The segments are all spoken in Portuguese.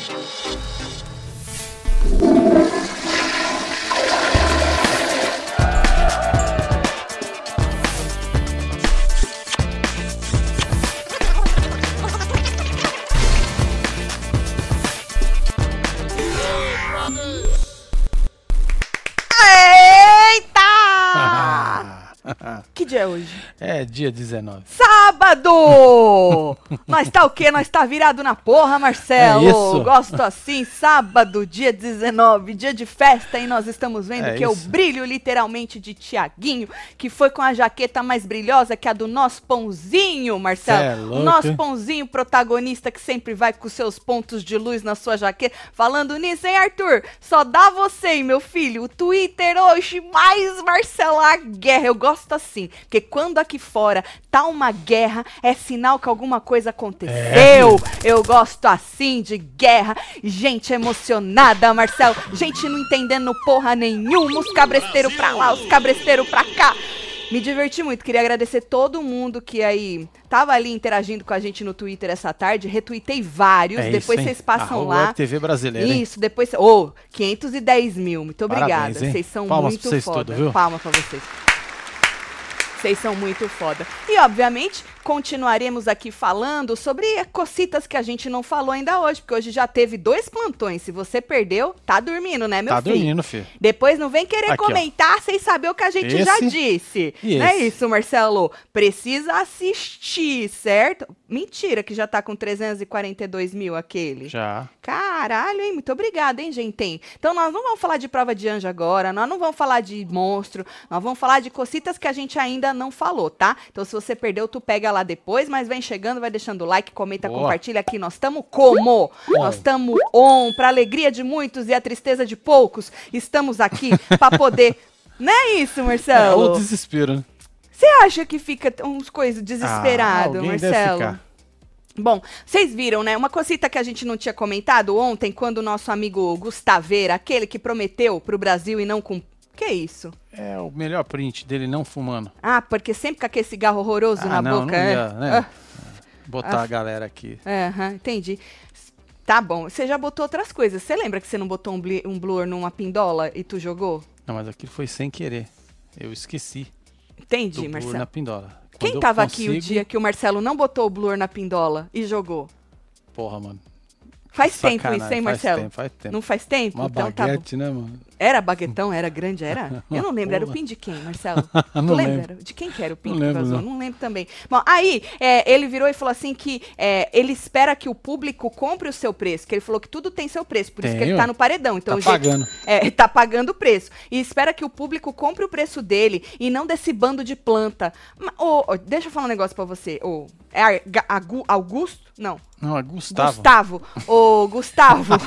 Eita! que dia é hoje? É, dia 19. Sábado! nós tá o quê? Nós tá virado na porra, Marcelo. É isso. Gosto assim, sábado, dia 19, dia de festa, e nós estamos vendo É que é o isso. brilho literalmente de Tiaguinho, que foi com a jaqueta mais brilhosa que a do nosso pãozinho, Marcelo. É o nosso pãozinho protagonista que sempre vai com seus pontos de luz na sua jaqueta. Falando nisso, hein, Arthur? Só dá você, hein, meu filho. O Twitter hoje, mais Marcelo a guerra. Eu gosto assim, porque quando aqui fora tá uma guerra, é sinal que alguma coisa aconteceu. Eu gosto assim de guerra. Gente emocionada, Marcelo. Gente não entendendo porra nenhuma. Os cabresteiros pra lá, os cabresteiros pra cá. Me diverti muito, queria agradecer todo mundo que aí tava ali interagindo com a gente no Twitter essa tarde, retuitei vários, É depois isso, hein? vocês passam Arroba lá. TV brasileira, hein? Isso, depois. Ô, 510 mil, muito Parabéns, obrigada. hein? Vocês são Palmas muito pra vocês foda. tudo, viu? Palma pra vocês. Vocês são muito foda. E, obviamente, continuaremos aqui falando sobre cocitas que a gente não falou ainda hoje, porque hoje já teve dois plantões. Se você perdeu, tá dormindo, né, meu Tá filho? dormindo, filho. Depois não vem querer Aqui, ó. comentar sem saber o que a gente já Esse disse. e Não é isso, Marcelo? Precisa assistir, certo? Mentira que já tá com 342 mil aquele. Já. Caralho, hein? Muito obrigada, hein, gente? Então nós não vamos falar de prova de anjo agora, nós não vamos falar de monstro, nós vamos falar de cocitas que a gente ainda não falou, tá? Então se você perdeu, tu pega lá depois, mas vem chegando, vai deixando o like, comenta, Boa. compartilha aqui. Nós estamos como? Nós estamos on, pra alegria de muitos e a tristeza de poucos. Estamos aqui pra poder. Não é isso, É, o Marcelo? desespero, né? Você acha que fica uns coisas desesperado, Ah, Marcelo? ficar. Bom, vocês viram, né? Uma cosita que a gente não tinha comentado ontem, quando o nosso amigo Gustaveira, aquele que prometeu pro Brasil e não cumpriu. Que isso? É o melhor print dele não fumando. Ah, porque sempre com aquele cigarro horroroso Ah, na não, boca, não é? ia, né? Ah, Botar a galera aqui. é, aham, entendi. Tá bom, você já botou outras coisas. Você lembra que você não botou um, um blur numa pindola e tu jogou? Não, mas aquilo foi sem querer. Eu esqueci. Entendi, do blur Marcelo. na pindola. Quem Quando tava aqui o consigo- dia que o Marcelo não botou o blur na pindola e jogou? Porra, mano. Faz tempo Sacanagem, isso, hein, faz Marcelo? tempo, faz tempo. Não faz tempo? Uma então tá baguete, né, mano? Era baguetão? Era grande? Era? Eu não lembro. Era o pin de quem, Marcelo? Não tu lembra? lembro. De quem que era o pin Não que lembro, vazou? não. Não lembro também. Bom, aí é, ele virou e falou assim que é, ele espera que o público compre o seu preço. Que ele falou que tudo tem seu preço. Por isso Tem, que ele tá no paredão. Então, Tá jeito- pagando. É, tá pagando o preço. E espera que o público compre o preço dele e não desse bando de planta. Ô, ô, deixa eu falar um negócio pra você. Ô, é Augusto? Não. Não, é Gustavo. Gustavo. Ô, Gustavo.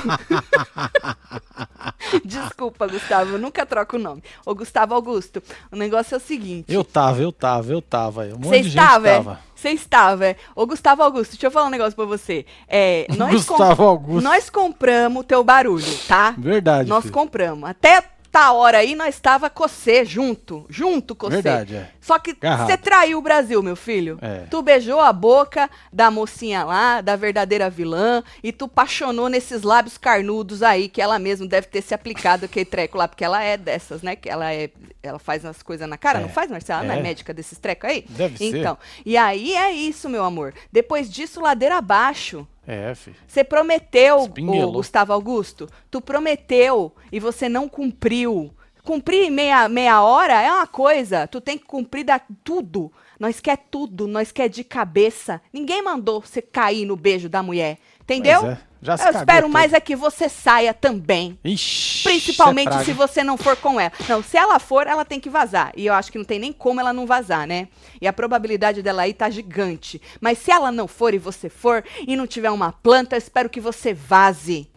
Desculpa, Gustavo. Eu nunca troco o nome. Ô, Gustavo Augusto. O negócio é o seguinte. Eu tava, eu tava, eu tava. aí. Um monte Você de gente estava, é? tava. Você estava, é? Ô, Gustavo Augusto, deixa eu falar um negócio pra você. É, nós, Gustavo Augusto. nós compramos o teu barulho, tá? Verdade. Nós filho. compramos. Até tá hora aí, nós estava cocê junto. Junto cocê. Verdade, é. Só que você traiu o Brasil, meu filho. É. Tu beijou a boca da mocinha lá, da verdadeira vilã, e tu apaixonou nesses lábios carnudos aí, que ela mesma deve ter se aplicado aquele treco lá, porque ela é dessas, né? Que ela é. Ela faz as coisas na cara, É. não faz, Marcela? Ela não é É. médica desses trecos aí? Deve ser. Então. E aí é isso, meu amor. Depois disso, ladeira abaixo. É. Você prometeu, ô, Gustavo Augusto, tu prometeu e você não cumpriu. Cumprir meia, meia hora é uma coisa, tu tem que cumprir da, tudo. Nós quer tudo, nós quer de cabeça. Ninguém mandou você cair no beijo da mulher, entendeu? É, já se Eu espero todo. mais é que você saia também. Ixi, Principalmente é se você não for com ela. Não, se ela for, ela tem que vazar. E eu acho que não tem nem como ela não vazar, né? E a probabilidade dela aí tá gigante. Mas se ela não for e você for e não tiver uma planta, eu espero que você vaze.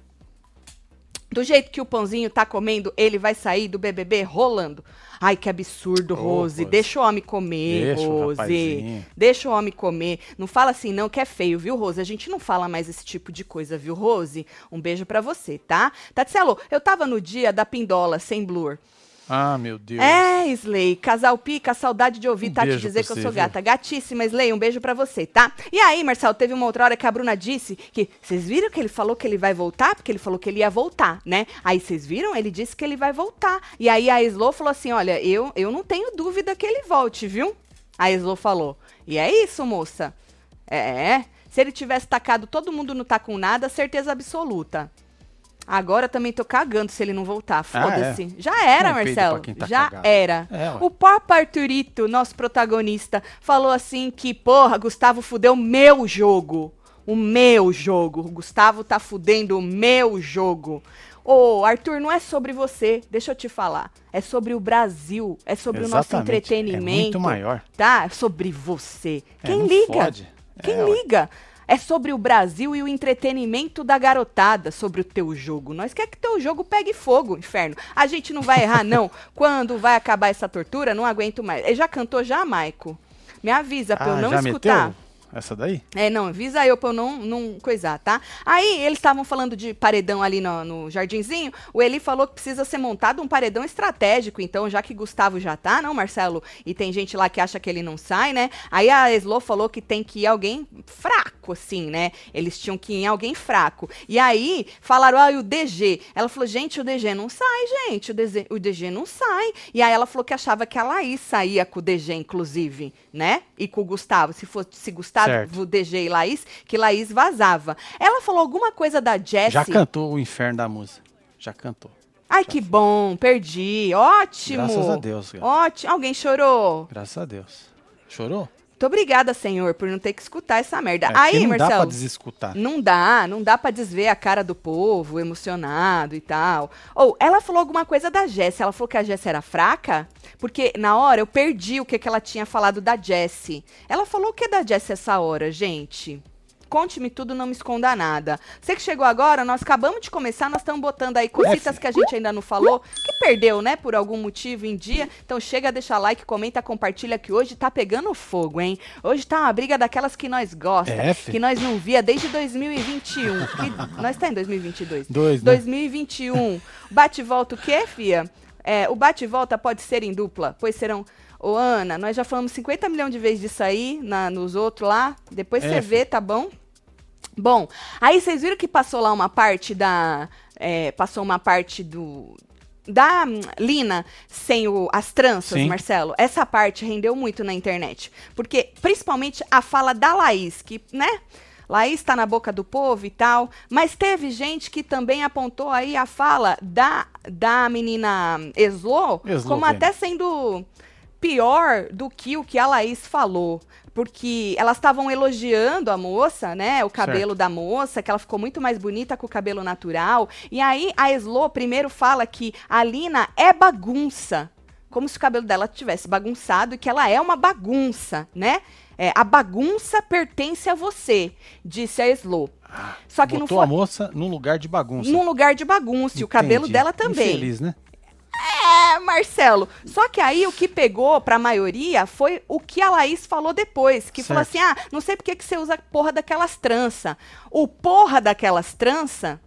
Do jeito que o pãozinho tá comendo, ele vai sair do BBB rolando. Ai, que absurdo, Rose. Rose. Deixa o homem comer, Deixa Rose. Deixa o homem comer. Não fala assim, não, que é feio, viu, Rose? A gente não fala mais esse tipo de coisa, viu, Rose? Um beijo pra você, tá? Tatselo, eu tava no dia da pindola sem blur. Ah, meu Deus. É, Slay, casal pica, saudade de ouvir Um Tati beijo dizer que eu sou gata. Gatíssima, Slay, um beijo pra você, tá? E aí, Marcelo, teve uma outra hora que a Bruna disse que. Vocês viram que ele falou que ele vai voltar? Porque ele falou que ele ia voltar, né? Aí vocês viram? Ele disse que ele vai voltar. E aí a Slow falou assim: olha, eu, eu não tenho dúvida que ele volte, viu? A Slow falou. E é isso, moça. É. Se ele tivesse tacado todo mundo não tá com nada, certeza absoluta. Agora também tô cagando se ele não voltar. Foda-se. Já era, Não, Marcelo. tá Já cagado. era. É, o Papa Arturito, nosso protagonista, falou assim que, porra, Gustavo fudeu meu jogo. O meu jogo. O Gustavo tá fudendo o meu jogo. Ô, Arthur, não é sobre você, deixa eu te falar. É sobre o Brasil, é sobre o nosso Exatamente. entretenimento. É muito maior. Tá? É sobre você. É, Quem liga? fode. Quem É, ué. É sobre o Brasil e o entretenimento da garotada, sobre o teu jogo. Nós quer que teu jogo pegue fogo, inferno. A gente não vai errar, não. Quando vai acabar essa tortura, não aguento mais. Ele já cantou já, Maico? Me avisa pra eu Ah, não escutar. meteu essa daí? É, não, avisa eu pra eu não, não coisar, tá? Aí eles estavam falando de paredão ali no, no jardinzinho. O Eli falou que precisa ser montado um paredão estratégico. Então, já que Gustavo já tá, não, Marcelo? E tem gente lá que acha que ele não sai, né? Aí a Eslo falou que tem que ir alguém fraco, assim, né? Eles tinham que ir em alguém fraco. E aí falaram, ah, e o DG. Ela falou, gente, o DG não sai, gente. O DG, o DG não sai. E aí ela falou que achava que a Laís saía com o DG, inclusive, né? E com o Gustavo. Se fosse se Gustavo, Certo. o DG e Laís, que Laís vazava. Ela falou alguma coisa da Jessie. Já cantou o inferno da música. Já cantou. Ai, que bom, perdi. Ótimo. Graças a Deus, cara. Ótimo. Alguém chorou? Graças a Deus. Chorou? Muito obrigada, Senhor, por não ter que escutar essa merda. É, aí, não dá pra Marcelo. desescutar. Não dá, não dá pra desver a cara do povo emocionado e tal. Ou ela falou alguma coisa da Jessie. Ela falou que a Jessie era fraca, porque na hora eu perdi o que, que ela tinha falado da Jessie. Ela falou o que da Jessie essa hora, gente? Conte-me tudo, não me esconda nada. Você que chegou agora, nós acabamos de começar, nós estamos botando aí cositas que a gente ainda não falou, que perdeu, né, por algum motivo em dia. Então chega, deixa like, comenta, compartilha que hoje tá pegando fogo, hein? Hoje tá uma briga daquelas que nós gosta, F. que nós não via desde 2021. Que nós tá em 2022. Dois, né? 2021. Bate e volta o quê, fia? É, o bate e volta pode ser em dupla, pois serão. Ô, Ana, nós já falamos 50 milhões de vezes disso aí na, nos outros lá. Depois você F. vê, tá bom? Bom, aí vocês viram que passou lá uma parte da. é, passou uma parte do. Da hum, Lina sem o- as tranças, Sim. Marcelo. Essa parte rendeu muito na internet. Porque, principalmente, a fala da Laís, que, né? Laís tá na boca do povo e tal. Mas teve gente que também apontou aí a fala da, da menina Eslo como Eslovênia. até sendo pior do que o que a Laís falou. Porque elas estavam elogiando a moça, né? O cabelo da moça, que ela ficou muito mais bonita com o cabelo natural. E aí a Eslo primeiro fala que a Lina é bagunça. Como se o cabelo dela tivesse bagunçado e que ela é uma bagunça, né? É, a bagunça pertence a você, disse a Eslo. Só que Botou não a foi moça num lugar de bagunça. num lugar de bagunça. E o cabelo Entendi. dela também. Infeliz, né? É, Marcelo. Só que aí o que pegou pra maioria foi o que a Laís falou depois. Que falou assim: ah, não sei por que que você usa porra daquelas trança. O porra daquelas trança.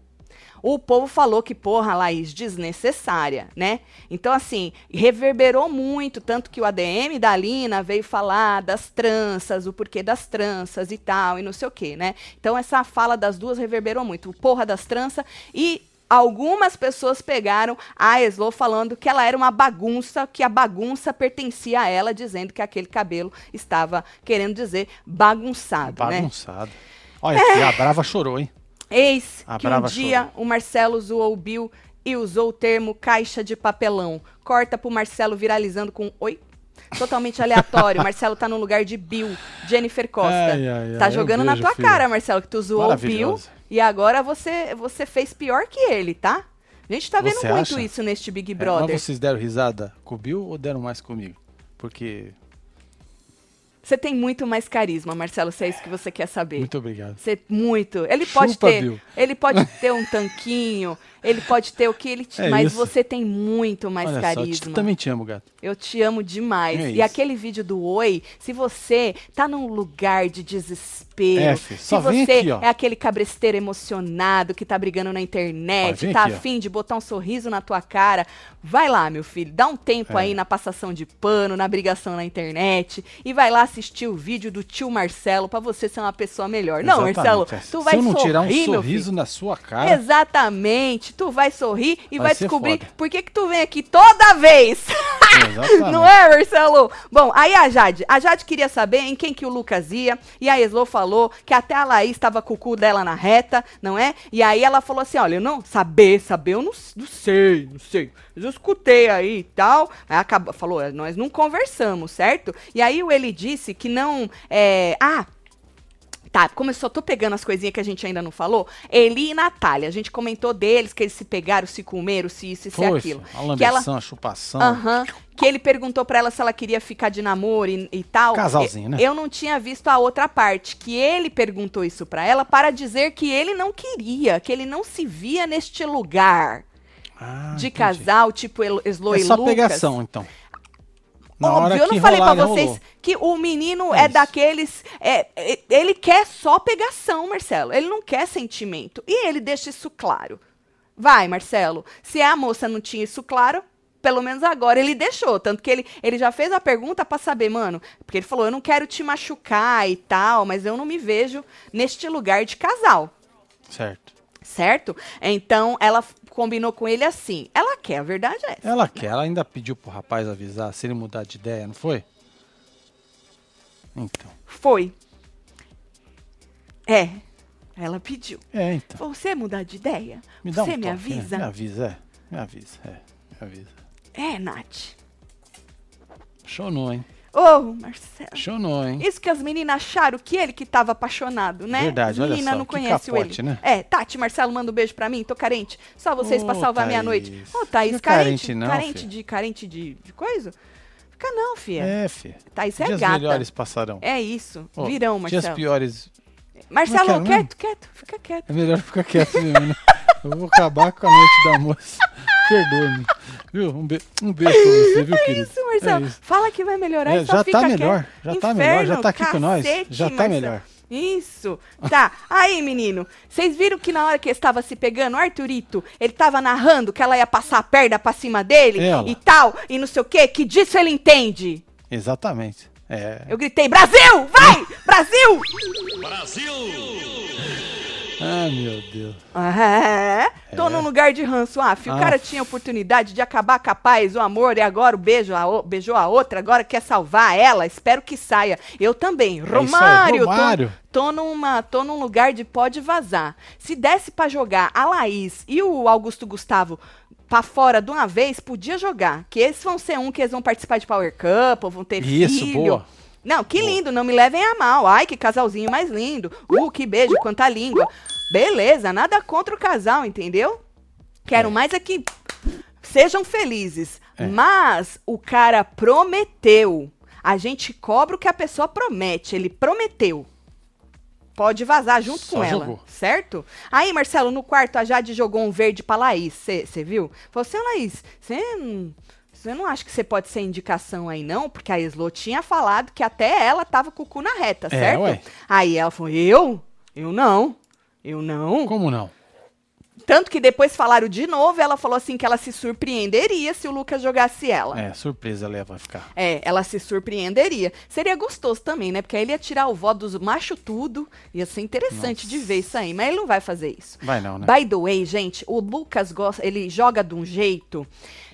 O povo falou que, porra, Laís, desnecessária, né? Então, assim, reverberou muito, tanto que o ADM da Lina veio falar das tranças, o porquê das tranças e tal, e não sei o quê, né? Então, essa fala das duas reverberou muito. O porra das tranças e algumas pessoas pegaram a Eslo falando que ela era uma bagunça, que a bagunça pertencia a ela, dizendo que aquele cabelo estava querendo dizer bagunçado, né? Bagunçado. Olha, aqui, a Brava chorou, hein? Eis A que um Brava dia o Marcelo zoou o Bill e usou o termo caixa de papelão. Corta pro Marcelo viralizando com oi. Totalmente aleatório. Marcelo tá no lugar de Bill, Jennifer Costa. Ai, ai, tá ai, eu jogando na tua filho. cara, Marcelo, que tu zoou o Bill. E agora você, você fez pior que ele, tá? A gente tá vendo Você muito acha? isso neste Big É, Brother. mas vocês deram risada com o Bill ou deram mais comigo? Porque. Você tem muito mais carisma, Marcelo, se é isso que você quer saber. Muito obrigado. Você muito. Ele pode Chupa, ter Bill. Ele pode ter um tanquinho, ele pode ter o que ele te... É mas isso. você tem muito mais Olha só, carisma. eu também te amo, gato. Eu te amo demais. É e isso. aquele vídeo do Oi, se você tá num lugar de desespero, É, se só você aqui, ó. é aquele cabresteiro emocionado que tá brigando na Ó, internet, vem tá aqui, ó. afim de botar um sorriso na tua cara, vai lá, meu filho, dá um tempo É. aí na passação de pano, na brigação na internet e vai lá assistir o vídeo do tio Marcelo pra você ser uma pessoa melhor. Não, Exatamente, Marcelo, tu Se vai eu não sorrir, tirar um sorriso na sua cara, Exatamente, tu vai sorrir e vai, Vai descobrir foda. por que que tu vem aqui toda vez. Não é, Marcelo? Bom, aí a Jade. A Jade queria saber em quem que o Lucas ia. E a Eslo falou que até a Laís estava com o cu dela na reta, não é? E aí ela falou assim: olha, eu não. Saber, saber, eu não, não sei, não sei. Mas eu escutei aí e tal. Aí acabou, falou: "É, nós não conversamos, certo? E aí o ele disse que não. É, ah, Tá, como eu só tô pegando as coisinhas que a gente ainda não falou, Eli e Natália, a gente comentou deles, que eles se pegaram, se comeram, se isso e se aquilo. a Que ela, a chupação. Aham. Que ele perguntou pra ela se ela queria ficar de namoro e, e tal. Casalzinho, né? Eu não tinha visto a outra parte, que ele perguntou isso pra ela para dizer que ele não queria, que ele não se via neste lugar Ah, de entendi. casal, tipo El- Eslo É só Lucas. pegação, então. Na Óbvio, eu não falei rolar, ele vocês rolou. que o menino É é, daqueles. é, ele quer só pegação, Marcelo. Ele não quer sentimento. E ele deixa isso claro. Vai, Marcelo. Se a moça não tinha isso claro, pelo menos agora ele deixou. Tanto que ele, ele já fez a pergunta pra saber, mano. Porque ele falou: eu não quero te machucar e tal, mas eu não me vejo neste lugar de casal. Certo. Certo? Então ela combinou com ele assim. Ela quer, a verdade é essa. Ela quer, ela ainda pediu pro rapaz avisar se ele mudar de ideia, não foi? Então. Foi. É. Ela pediu. É, então. Você mudar de ideia? Me dá Você um me toque, avisa? Né? Me avisa, é. Me avisa, é. Me avisa. É, Nath. Chonou, hein? Ô, Marcelo. Chonou, hein? Isso que as meninas acharam que ele que tava apaixonado, né? Verdade, as olha meninas só, não conhecem capote, ele. né? É, Tati, Marcelo, manda um beijo pra mim, tô carente. Só vocês pra Ô, salvar minha Thaís. noite. Ô, Thaís, Fica carente, carente não, carente filha. de carente de, de coisa? Fica não, fia. É, fi. Thaís é Dias gata. melhores passarão. É isso. Ó, Virão, Dias Marcelo. piores. Marcelo, Não quero mesmo. quieto, quieto, fica quieto. É melhor ficar quieto mesmo, né? Eu vou acabar com a noite da moça. Perdoa-me. Viu? Um, be- um beijo pra você, viu, querido? Isso, Marcelo. É isso. Fala que vai melhorar É, e só já fica tá melhor, quieto. já tá melhor, já tá aqui com nós, cacete, já tá Marcelo. melhor. Isso. Tá. Aí, menino, vocês viram que na hora que estava se pegando, o Arthurito, ele tava narrando que ela ia passar a perna pra cima dele Ela. e tal, e não sei o quê, que disso ele entende. Exatamente. É. Eu gritei, Brasil! Vai! Brasil! Ai, meu Deus. É, tô num lugar de ranço. Ah, filho, o cara Ah. tinha oportunidade de acabar com a paz, o amor, e agora o beijo, a o- beijou a outra, agora quer salvar ela. Espero que saia. Eu também. É isso aí, Romário, tô- Romário. Tô, numa, tô num lugar de pode vazar. Se desse pra jogar a Laís e o Augusto Gustavo pra fora de uma vez, podia jogar. Que esses vão ser um que eles vão participar de Power Cup, ou vão ter Isso, filho. boa. Não, que lindo, não me levem a mal. Ai, que casalzinho mais lindo. Uh, que beijo, quanta língua. Beleza, nada contra o casal, entendeu? Quero É. mais é que sejam felizes. É. Mas o cara prometeu. A gente cobra o que a pessoa promete. Ele prometeu. Pode vazar junto Só com ela, jogou. certo? Aí, Marcelo, no quarto, a Jade jogou um verde pra Laís. Você viu? Falou assim, "Ô, Laís, você cê não acha que você pode ser indicação aí, não? Porque a Eslo tinha falado que até ela tava com o cu na reta, É, certo? ué. Aí ela falou, eu? Eu não. Eu não. Como não? Tanto que depois falaram de novo, ela falou assim que ela se surpreenderia se o Lucas jogasse ela. É, surpresa ela vai ficar. É, ela se surpreenderia. Seria gostoso também, né? Porque aí ele ia tirar o voto dos macho tudo. Ia ser interessante de ver isso aí. Mas ele não vai fazer isso. Vai não, né? By the way, gente, o Lucas gosta, ele joga de um jeito.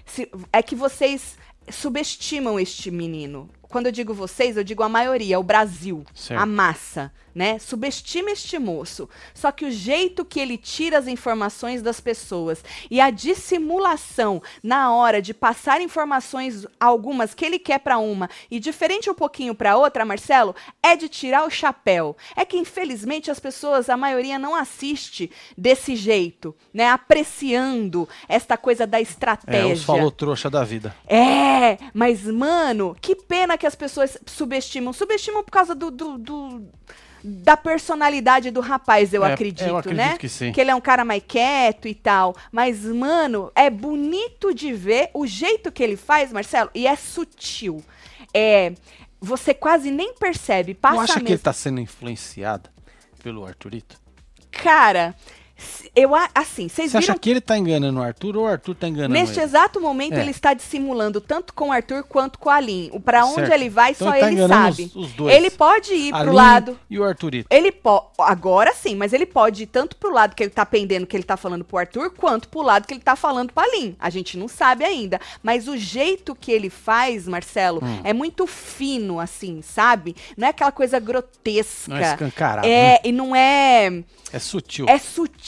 Se- é que vocês subestimam este menino. Quando eu digo vocês, eu digo a maioria, o Brasil, Certo. a massa, né? Subestima este moço. Só que o jeito que ele tira as informações das pessoas e a dissimulação na hora de passar informações algumas que ele quer para uma e diferente um pouquinho para outra, Marcelo, é de tirar o chapéu. É que infelizmente as pessoas, a maioria não assiste desse jeito, né? Apreciando esta coisa da É, estratégia. os falou trouxa da vida. É, mas, mano, que pena que as pessoas subestimam. Subestimam por causa do. do, do- da personalidade do rapaz, eu É, acredito, eu acredito né? que sim. ele é um cara mais quieto e tal. Mas, mano, é bonito de ver o jeito que ele faz, Marcelo, e é sutil. É. Você quase nem percebe. Passa Não acha que mesmo. ele tá sendo influenciado pelo Arthurito? Cara, eu a- assim, vocês Você viram acha que ele tá enganando o Arthur ou o Arthur tá enganando Neste ele? exato momento, É. ele está dissimulando tanto com o Arthur quanto com a Lin. O Pra onde Certo. ele vai, Então só ele tá ele sabe. os- os. Ele pode ir A pro Lin lado. E o Arthurito. Ele pode. Agora sim, mas ele pode ir tanto pro lado que ele tá pendendo que ele tá falando pro Arthur, quanto pro lado que ele tá falando pra Lin. A gente não sabe ainda. Mas o jeito que ele faz, Marcelo, Hum. é muito fino, assim, sabe? Não é aquela coisa grotesca. Não é escancarado, É, né? e não é. É sutil. É sutil,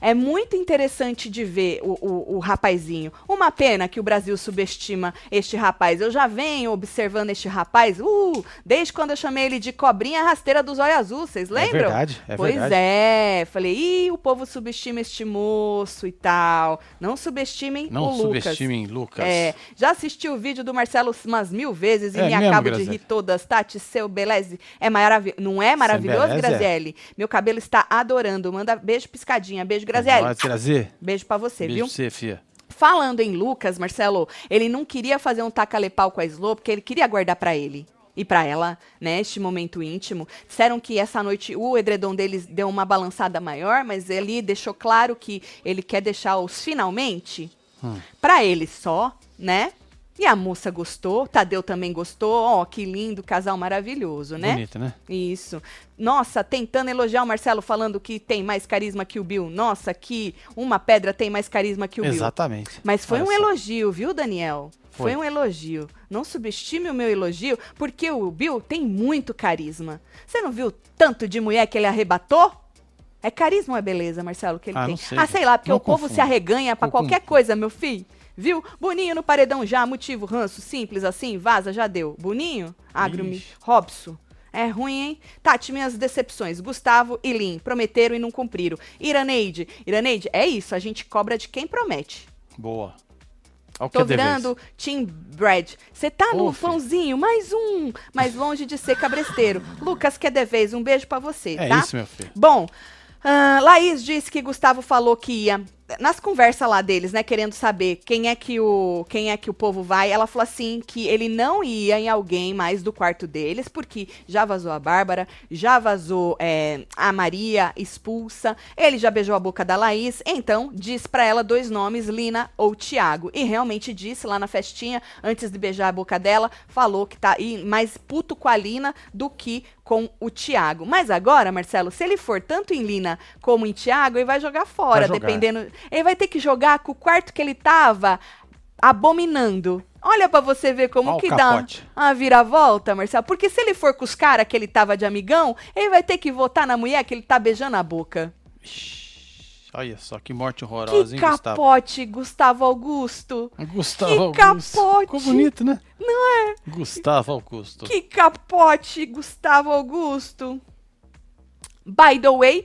é muito interessante de ver o, o, o rapazinho. Uma pena que o Brasil subestima este rapaz. Eu já venho observando este rapaz, uh, desde quando eu chamei ele de cobrinha rasteira do zóio azul, vocês É lembram? verdade, é pois verdade. é, falei, ih, o povo subestima este moço e tal. Não subestimem Não o Lucas. subestimem Lucas. É, já assisti o vídeo do Marcelo umas mil vezes e É me mesmo, acabo de rir todas. Tati, seu beleze é maravilhoso. Não é maravilhoso, beleza, é. Graziele? Meu cabelo está adorando. Manda beijo, piscadinha. Beijo, Graziele. Vai trazer. Beijo pra você, Beijo viu? pra você, fia. Falando em Lucas, Marcelo, ele não queria fazer um taca-lepau com a Slow, porque ele queria guardar pra ele. E pra ela, né, este momento íntimo. Disseram que essa noite o edredom deles deu uma balançada maior, mas ele deixou claro que ele quer deixar os finalmente Hum. pra ele só, né? E a moça gostou, Tadeu também gostou. Ó, que lindo, casal maravilhoso, né? Bonito, né? Isso. Nossa, tentando elogiar o Marcelo falando que tem mais carisma que o Bill. Nossa, que uma pedra tem mais carisma que o Bill. Exatamente. Mas foi Olha um só. elogio, viu, Daniel? Foi. Foi. um elogio. Não subestime o meu elogio, porque o Bill tem muito carisma. Você não viu tanto de mulher que ele arrebatou? É carisma ou é beleza, Marcelo, que ele Ah, tem? sei. Ah, sei lá, porque Não o povo confundo. se arreganha pra Não qualquer coisa, meu filho. Viu? Boninho no paredão já, motivo, ranço, simples assim, vaza, já deu. Boninho, Agro-me, Ixi. Robson. É ruim, hein? Tati, minhas decepções. Gustavo e Lin prometeram e não cumpriram. Iraneide, Iraneide, é isso, a gente cobra de quem promete. Boa. Olha o que Tô é virando Team Brad. Você tá Ô, no filho. pãozinho, mais um, mais longe de ser cabresteiro. Lucas, que é de vez, um beijo pra você, É tá? isso, meu filho. Bom, ah, Laís disse que Gustavo falou que ia nas conversas lá deles, né, querendo saber quem é que o quem é que o povo vai. Ela falou assim que ele não ia em alguém mais do quarto deles porque já vazou a Bárbara, já vazou é, a Maria expulsa, ele já beijou a boca da Laís, então diz pra ela dois nomes, Lina ou Tiago. E realmente disse lá na festinha, antes de beijar a boca dela, falou que tá aí mais puto com a Lina do que com o Thiago. Mas agora, Marcelo, se ele for tanto em Lina como em Thiago, ele vai jogar fora, Vai jogar. dependendo. Ele vai ter que jogar com o quarto que ele tava abominando. Olha pra você ver como Ó o que dá uma viravolta, Marcelo. Porque se ele for com os caras que ele tava de amigão, ele vai ter que votar na mulher que ele tá beijando a boca. Ixi, Olha só que morte horrorosa, Que hein, Gustavo? capote, Gustavo Augusto. Gustavo Que Augusto. capote. Ficou bonito, né? Não é? Gustavo Augusto. Que capote, Gustavo Augusto. By the way,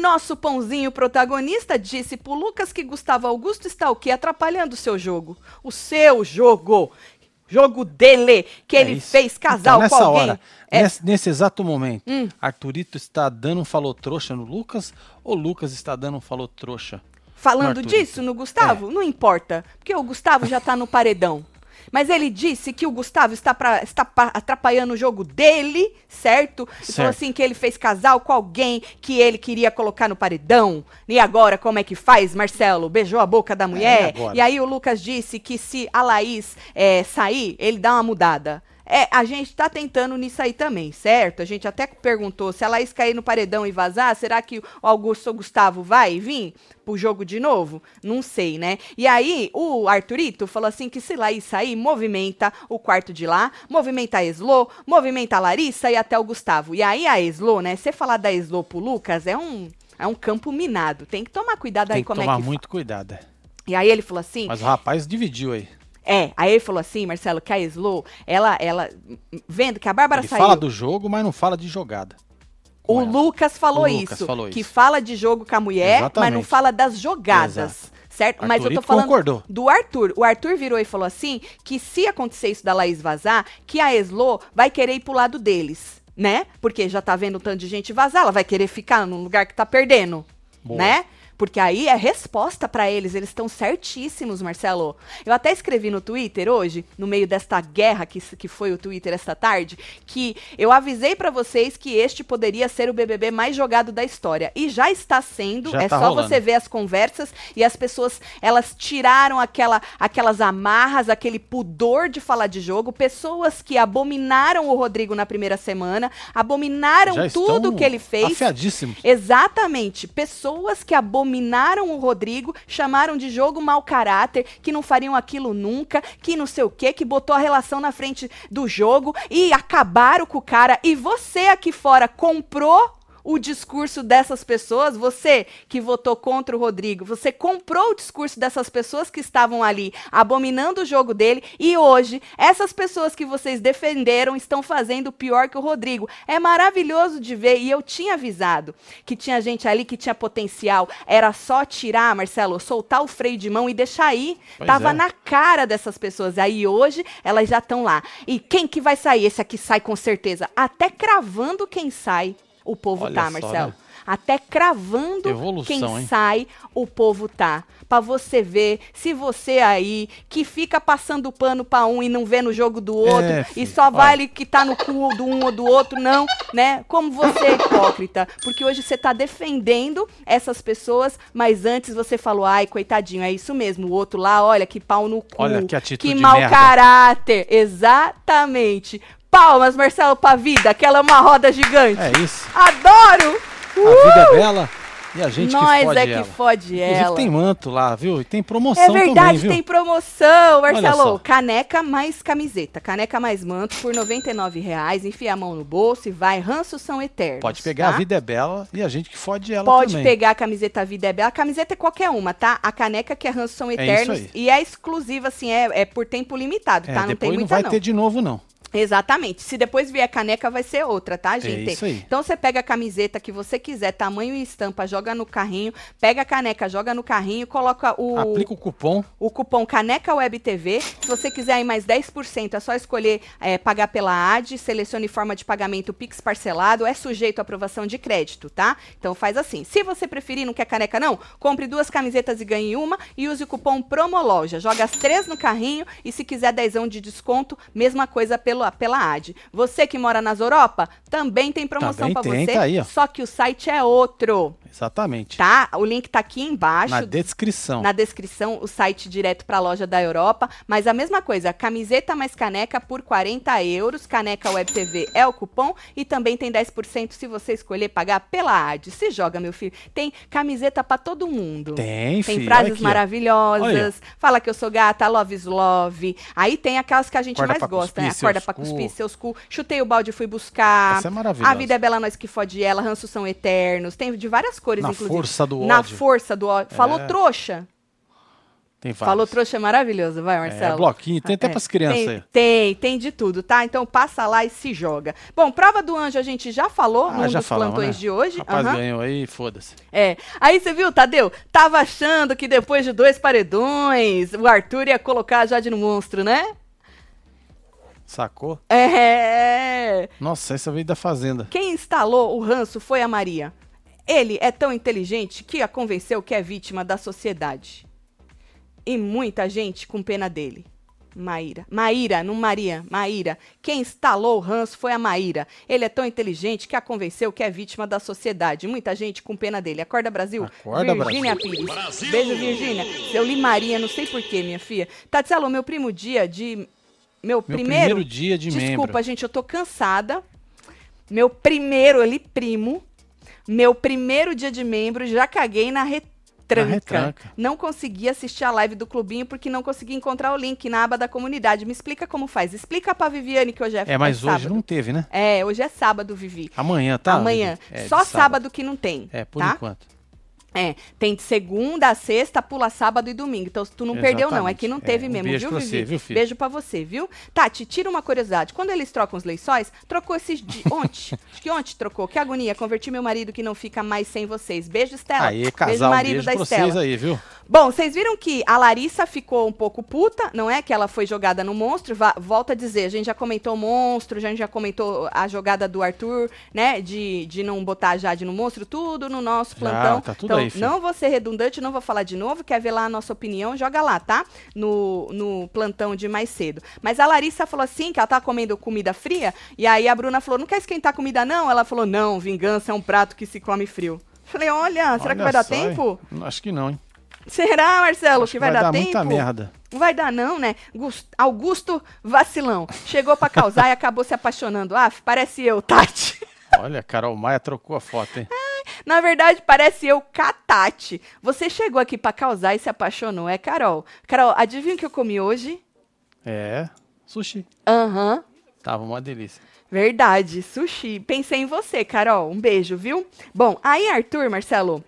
nosso pãozinho protagonista disse pro Lucas que Gustavo Augusto está o quê? Atrapalhando o seu jogo. O seu jogo. Jogo dele, que É ele isso. fez casal Então, nessa com alguém. hora, É, Hum. nesse, nesse exato momento, Arthurito está dando um falou trouxa no Lucas ou Lucas está dando um falou trouxa? falando no disso no Gustavo, não importa, porque o Gustavo já tá no paredão. Mas ele disse que o Gustavo está, pra, está pa- atrapalhando o jogo dele, certo? E falou Certo. assim que ele fez casal com alguém que ele queria colocar no paredão. E agora, como é que faz, Marcelo? Beijou a boca da mulher? agora? e aí o Lucas disse que se a Laís é, sair, ele dá uma mudada. É, a gente tá tentando nisso aí também, certo? A gente até perguntou se a Laís cair no paredão e vazar, será que o Augusto ou Gustavo vai vir pro jogo de novo? Não sei, né? E aí o Arthurito falou assim que se Laís sair, movimenta o quarto de lá, movimenta a Eslo, movimenta a Larissa e até o Gustavo. E aí a Eslo, né? Você falar da Eslo pro Lucas é um, é um campo minado. Tem que tomar cuidado aí Tem que como tomar é que... fa- muito cuidado. é. E aí ele falou assim... Mas o rapaz dividiu aí. É, aí ele falou assim, Marcelo, que a Slow, ela, ela, vendo que a Bárbara Ele saiu, fala do jogo, mas não fala de jogada. o. Lucas falou O Lucas isso, falou que isso. fala de jogo com a mulher, mas não Exatamente. fala das jogadas, Exato. certo? mas eu tô falando concordou. do Arthur. O Arthur virou e falou assim, que se acontecer isso da Laís vazar, que a Slow vai querer ir pro lado deles. né? Porque já tá vendo um tanto de gente vazar, ela vai querer ficar num lugar que tá perdendo, Boa. né? Porque aí é resposta pra eles, eles estão certíssimos, Marcelo. Eu até escrevi no Twitter hoje, no meio desta guerra que, que foi o Twitter esta tarde, que eu avisei pra vocês que este poderia ser o BBB mais jogado da história. E já está sendo, Já é tá só rolando. você ver as conversas e as pessoas, elas tiraram aquela, aquelas amarras, aquele pudor de falar de jogo. Pessoas que abominaram o Rodrigo na primeira semana, abominaram tudo que ele fez. Afiadíssimos. Exatamente. Pessoas que abominaram o Rodrigo, chamaram de jogo mau caráter, que não fariam aquilo nunca, que não sei o quê, que botou a relação na frente do jogo e acabaram com o cara. E você aqui fora comprou o discurso dessas pessoas, você que votou contra o Rodrigo, você comprou o discurso dessas pessoas que estavam ali abominando o jogo dele e hoje essas pessoas que vocês defenderam estão fazendo pior que o Rodrigo. É maravilhoso de ver e eu tinha avisado que tinha gente ali que tinha potencial, era só tirar, Marcelo, soltar o freio de mão e deixar ir. Pois Tava é. na cara dessas pessoas. Aí hoje elas já estão lá. E quem que vai sair? Esse aqui sai com certeza. Até cravando quem sai, o povo Olha tá, Marcelo. né? Até cravando Evolução, quem hein? sai, o povo tá. Pra você ver se você aí que fica passando pano pra um e não vê no jogo do outro É, e só olha. vale que tá no cu do um ou do outro, não, né? Como você é hipócrita. Porque hoje você tá defendendo essas pessoas, mas antes você falou, ai, coitadinho, é isso mesmo. O outro lá, olha, que pau no cu. Olha que atitude Que mau merda. caráter. Exatamente. Palmas, Marcelo, pra vida, que ela é uma roda gigante. É isso. Adoro! A vida é bela e a gente Nós que fode é que ela. fode Inclusive ela. tem manto lá, viu? E tem promoção É verdade, também, tem promoção, Marcelo. Caneca mais camiseta. Caneca mais manto por 99 reais. Enfia a mão no bolso e vai. Ranços são eternos. Pode pegar, tá? a vida é bela e a gente que fode ela Pode também. pegar a camiseta A Vida é Bela. A camiseta é qualquer uma, tá? A caneca que é ranços são isso eternos. aí. e é exclusiva, assim, é, é por tempo limitado, É, tá? Não tem depois não muita, vai não. ter de novo, não. Exatamente. Se depois vier a caneca, vai ser outra, tá, gente? É isso aí. Então você pega a camiseta que você quiser, tamanho e estampa, joga no carrinho, pega a caneca, joga no carrinho, coloca o, Aplica o cupom. o cupom Caneca Web TV. Se você quiser aí mais 10%, é só escolher é, pagar pela AD, selecione forma de pagamento Pix parcelado, é sujeito à aprovação de crédito, tá? Então faz assim. Se você preferir, não quer caneca não, compre duas camisetas e ganhe uma e use o cupom Promoloja. Joga as três no carrinho e se quiser dezão de desconto, mesma coisa pelo, pela AD. Você que mora nas Europa, também tem promoção Também pra tem, você, tá aí, só que o site é outro, Exatamente. tá? O link tá aqui embaixo Na descrição. na descrição o site direto para a loja da Europa. Mas a mesma coisa, camiseta mais caneca por 40 euros. Caneca Web TV é o cupom. E também tem 10% se você escolher pagar pela AD. Se joga, meu filho. Tem camiseta para todo mundo. Tem, Tem filho. olha frases aqui, maravilhosas. Olha. Fala que eu sou gata, love is love. Aí tem aquelas que a gente Corda mais gosta, né? Acorda pra cu. cuspir seus cu. Chutei o balde e fui buscar. Essa é maravilhosa. A vida é bela, nós que fode ela. Ranços são eternos. Tem de várias cores, Na inclusive. força do Na ódio. força do ódio. Falou É. trouxa. Tem vários. Falou trouxa é maravilhoso, vai, Marcelo. É, bloquinho, tem até É, pras crianças tem, aí. Tem, tem de tudo, tá? Então passa lá e se joga. Bom, prova do anjo a gente já falou Ah, num já dos falamos, plantões né? de hoje. Rapaz Aham. ganhou aí, foda-se. É. Aí você viu, Tadeu? Tava achando que depois de dois paredões, o Arthur ia colocar a Jade no monstro, né? Sacou? É. Nossa, essa veio da fazenda. Quem instalou o ranço foi a Maria. Ele é tão inteligente que a convenceu que é vítima da sociedade. E muita gente com pena dele. Maíra. Maíra, não Maria. Maíra. Quem instalou o ranço foi a Maíra. Ele é tão inteligente que a convenceu que é vítima da sociedade. Muita gente com pena dele. Acorda, Brasil. Acorda, Virgínia Pires. Beijo, Virgínia. Eu li Maria, não sei porquê, minha filha. Tatielo, meu primo dia de... Meu, Meu primeiro... primeiro dia de Desculpa, membro. gente, eu tô cansada. Meu primeiro ali, primo. Meu primeiro dia de membro, já caguei na retranca. retranca. Não consegui assistir a live do clubinho porque não consegui encontrar o link na aba da comunidade. Me explica como faz. Explica pra Viviane que hoje é É, mas é hoje sábado. não teve, né? É, hoje é sábado, Vivi. Amanhã, tá? Amanhã. É, Só sábado. que não tem. É, por tá? enquanto. É, tem de segunda a sexta, pula sábado e domingo. Então, tu não perdeu, não. É Exatamente. que não É, teve um mesmo, beijo viu, pra Vivi? você, viu, filho? Beijo pra você, viu? Tati, tira uma curiosidade. Quando eles trocam os lençóis, trocou esses dias. ontem. Acho que ontem trocou. Que agonia. Converti meu marido que não fica mais sem vocês. Beijo, Estela. Aí, casal, beijo, marido beijo da pra Estela. vocês aí, viu? Bom, vocês viram que a Larissa ficou um pouco puta, não é? Que ela foi jogada no monstro. Va volta a dizer, a gente já comentou o monstro, a gente já comentou a jogada do Arthur, né? De, de não botar a Jade no monstro, tudo no nosso plantão. tá tudo então, aí, não vou ser redundante, não vou falar de novo. Quer ver lá a nossa opinião? Joga lá, tá? No, no plantão de mais cedo. Mas a Larissa falou assim, que ela tava comendo comida fria, e aí a Bruna falou, não quer esquentar comida não? Ela falou, não, vingança é um prato que se come frio. Falei, olha, será que Olha vai dar tempo? Acho que não, hein? Será, Marcelo, Acho que vai, dar, tempo? muita merda. Não vai dar não, né? Gus- Augusto Vacilão. Chegou pra causar e acabou se apaixonando. Ah, parece eu, Tati. Olha, Carol Maia trocou a foto, hein? Na verdade, parece eu, Catati. Você chegou aqui pra causar e se apaixonou, é Carol. Carol, adivinha o que eu comi hoje? É, sushi. Aham. Tava uma delícia. Verdade, sushi. Pensei em você, Carol. Um beijo, viu? Bom, aí Arthur, Marcelo,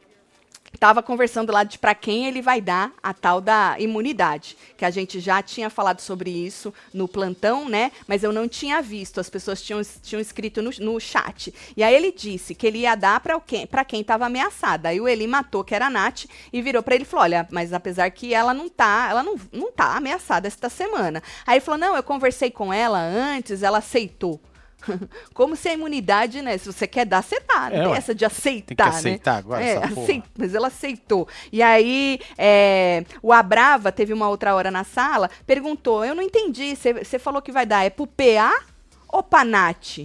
tava conversando lá de para quem ele vai dar a tal da imunidade, que a gente já tinha falado sobre isso no plantão, né? Mas eu não tinha visto, as pessoas tinham, tinham escrito no, no chat. E aí ele disse que ele ia dar para quem, pra quem tava ameaçada. Aí o Eli matou, que era a Nath, e virou para ele e falou: "Olha, mas apesar que ela não tá, ela não, não tá ameaçada esta semana". Aí ele falou: "Não, eu conversei com ela antes, ela aceitou". Como se a imunidade, né? Se você quer dar, você dá. Não É, tem ué. essa de aceitar, Tem que aceitar né? agora é, Mas ela aceitou. E aí, é, o Abrava teve uma outra hora na sala, perguntou: Eu não entendi, você falou que vai dar, é pro PA ou pra Nath?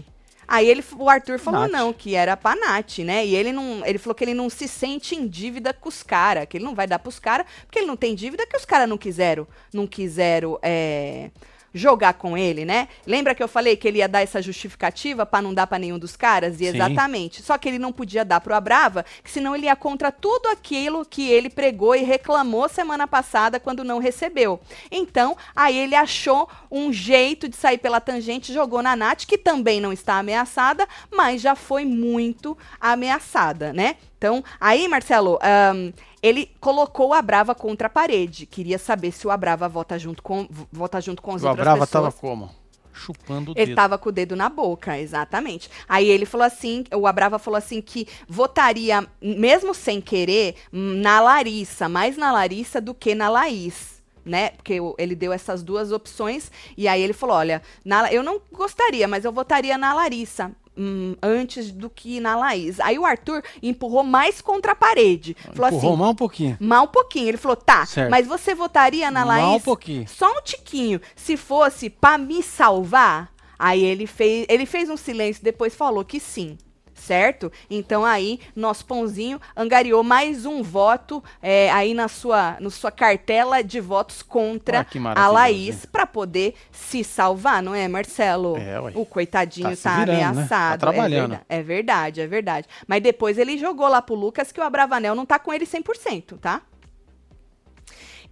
Aí ele, o Arthur falou Nath. não, que era pra Nath, né? E ele não, ele falou que ele não se sente em dívida com os caras, que ele não vai dar pros caras, porque ele não tem dívida que os caras não quiseram, não quiseram é, jogar com ele, né? Lembra que eu falei que ele ia dar essa justificativa pra não dar pra nenhum dos caras? E Sim. exatamente. Só que ele não podia dar pro Abrava, que senão ele ia contra tudo aquilo que ele pregou e reclamou semana passada quando não recebeu. Então, aí ele achou um jeito de sair pela tangente, jogou na Nath, que também não está ameaçada, mas já foi muito ameaçada, né? Então, aí, Marcelo, ahn, ele colocou o Abrava contra a parede. Queria saber se o Abrava vota junto com, vota junto com as O outras Brava pessoas. tava como? Chupando o Ele dedo. tava com o dedo na boca, exatamente. Aí ele falou assim, o Abrava falou assim que votaria, mesmo sem querer, na Larissa, mais na Larissa do que na Laís. Né? Porque o- ele deu essas duas opções e aí ele falou: olha, na- eu não gostaria, mas eu votaria na Larissa. Hum, antes do que na Laís. Aí o Arthur empurrou mais contra a parede. Falou Empurrou assim: mal um pouquinho. Mal um pouquinho. Ele falou, tá, Certo. mas você votaria na Laís? Mal um pouquinho. Só um tiquinho. Se fosse pra me salvar, aí ele fez, ele fez um silêncio, depois falou que sim. Certo? Então aí, nosso pãozinho angariou mais um voto é, aí na sua, na sua cartela de votos contra que a Laís pra poder se salvar, não é, Marcelo? É, ué. o coitadinho Tá tá, virando, né? Tá ameaçado. é trabalhando. verda- é verdade, é verdade. Mas depois ele jogou lá pro Lucas que o Abravanel não tá com ele 100%, tá?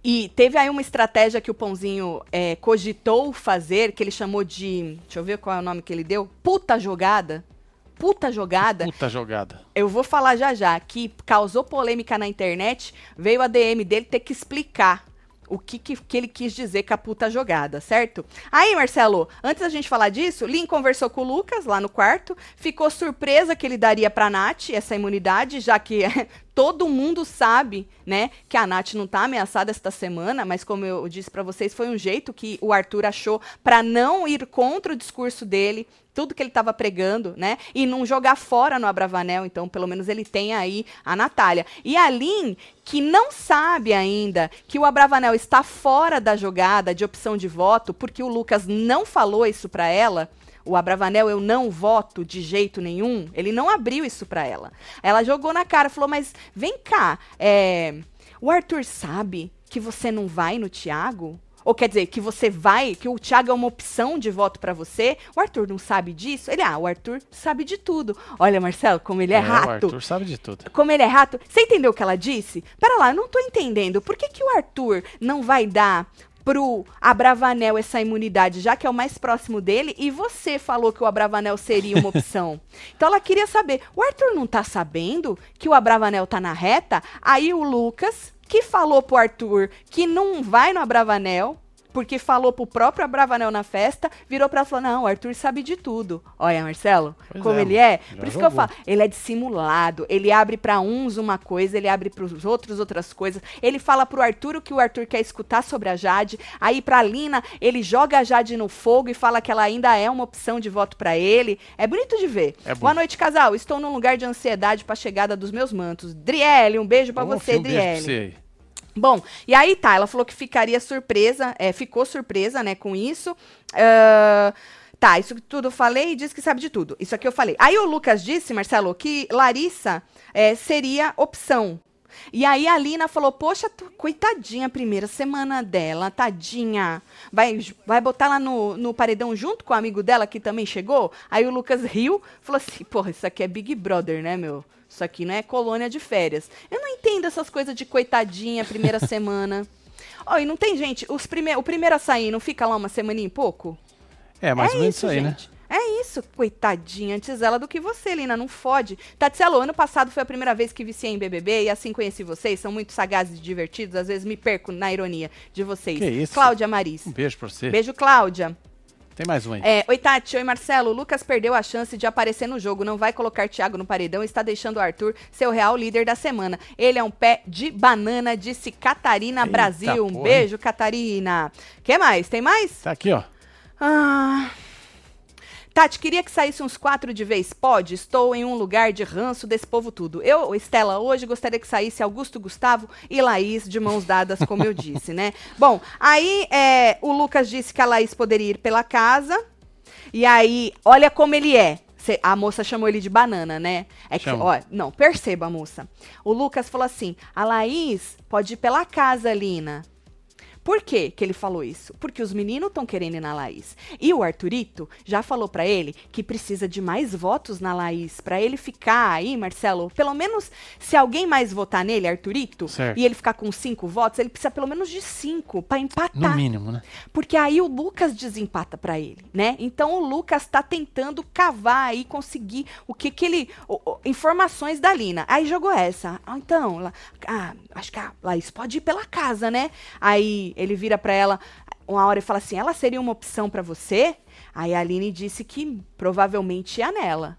E teve aí uma estratégia que o Pãozinho é, cogitou fazer, que ele chamou de. Deixa eu ver qual é o nome que ele deu. Puta jogada. Puta jogada. Puta jogada. Eu vou falar já já, que causou polêmica na internet, veio a DM dele ter que explicar o que, que, que ele quis dizer com a puta jogada, certo? Aí, Marcelo, antes da gente falar disso, Lin conversou com o Lucas lá no quarto, ficou surpresa que ele daria pra Nath essa imunidade, já que todo mundo sabe, né, que a Nath não tá ameaçada esta semana, mas como eu disse pra vocês, foi um jeito que o Arthur achou pra não ir contra o discurso dele, tudo que ele estava pregando, né? E não jogar fora no Abravanel, então pelo menos ele tem aí a Natália. E a Lin, que não sabe ainda que o Abravanel está fora da jogada de opção de voto, porque o Lucas não falou isso para ela. O Abravanel, eu não voto de jeito nenhum. Ele não abriu isso para ela. Ela jogou na cara, falou: Mas vem cá, é, o Arthur sabe que você não vai no Tiago? Ou quer dizer, que você vai, que o Thiago é uma opção de voto pra você. O Arthur não sabe disso? Ele, ah, o Arthur sabe de tudo. Olha, Marcelo, como ele é, o rato. Arthur sabe de tudo. Como ele é rato. Você entendeu o que ela disse? Pera lá, eu não tô entendendo. Por que, que o Arthur não vai dar pro Abravanel essa imunidade, já que é o mais próximo dele, e você falou que o Abravanel seria uma opção. então ela queria saber, o Arthur não tá sabendo que o Abravanel tá na reta? Aí o Lucas, que falou pro Arthur que não vai no Abravanel, porque falou pro próprio Abravanel na festa, virou pra ela e falou: Não, o Arthur sabe de tudo. Olha, Marcelo, Pois como é, ele é. Por isso que eu jogou. falo, ele é dissimulado. Ele abre pra uns uma coisa, ele abre pros outros outras coisas. Ele fala pro Arthur o que o Arthur quer escutar sobre a Jade. Aí pra Lina, ele joga a Jade no fogo e fala que ela ainda é uma opção de voto pra ele. É bonito de ver. É Boa noite, casal. Estou num lugar de ansiedade pra chegada dos meus mantos. Driele, um beijo pra Ô, você, um beijo pra Driele. você aí. Bom, e aí tá, ela falou que ficaria surpresa, é, ficou surpresa, né, com isso. Ah, tá, isso tudo falei e disse que sabe de tudo. Isso aqui eu falei. Aí o Lucas disse, Marcelo, que Larissa é, seria opção. E aí a Lina falou, poxa, coitadinha, primeira semana dela, tadinha. Vai, vai botar ela no, no paredão junto com o amigo dela que também chegou? Aí o Lucas riu, falou assim, porra, isso aqui é Big Brother, né, meu? Isso aqui não é colônia de férias. Eu não entendo essas coisas de coitadinha, primeira semana. Ó, e não tem gente, os prime o primeiro a sair não fica lá uma semaninha e pouco? É, mais é ou menos isso, isso aí, né? gente. É isso, coitadinha, antes ela do que você, Lina, não fode. Tatselo, ano passado foi a primeira vez que viciei em BBB e assim conheci vocês, são muito sagazes e divertidos, às vezes me perco na ironia de vocês. Que isso? Cláudia Maris. Um beijo pra você. Beijo, Cláudia. Tem mais um aí. É, oi, Tati. Oi, Marcelo. O Lucas perdeu a chance de aparecer no jogo. Não vai colocar Thiago no paredão está deixando o Arthur ser o real líder da semana. Ele é um pé de banana, disse Catarina Eita Brasil. Um porra, beijo, Catarina. Quer mais? Tem mais? Tá aqui, ó. Ah. Tati, queria que saísse uns quatro de vez. Pode? Estou em um lugar de ranço desse povo tudo. Eu, Estela, hoje gostaria que saísse Augusto Gustavo e Laís de mãos dadas, como eu disse, né? Bom, aí é, o Lucas disse que a Laís poderia ir pela casa. E aí, olha como ele é. Cê- a moça chamou ele de banana, né? É que, ó, não, perceba, moça. O Lucas falou assim: a Laís pode ir pela casa, Lina. Por que que ele falou isso? Porque os meninos estão querendo ir na Laís. E o Arthurito já falou pra ele que precisa de mais votos na Laís pra ele ficar aí, Marcelo. Pelo menos se alguém mais votar nele, Arthurito, Certo. e ele ficar com cinco votos, ele precisa pelo menos de cinco pra empatar. No mínimo, né? Porque aí o Lucas desempata pra ele, né? Então o Lucas tá tentando cavar aí, conseguir o que que ele... o- o- informações da Lina. Aí jogou essa. Ah, então, ah, acho que a Laís pode ir pela casa, né? Aí ele vira pra ela uma hora e fala assim, ela seria uma opção pra você? Aí a Aline disse que provavelmente ia nela.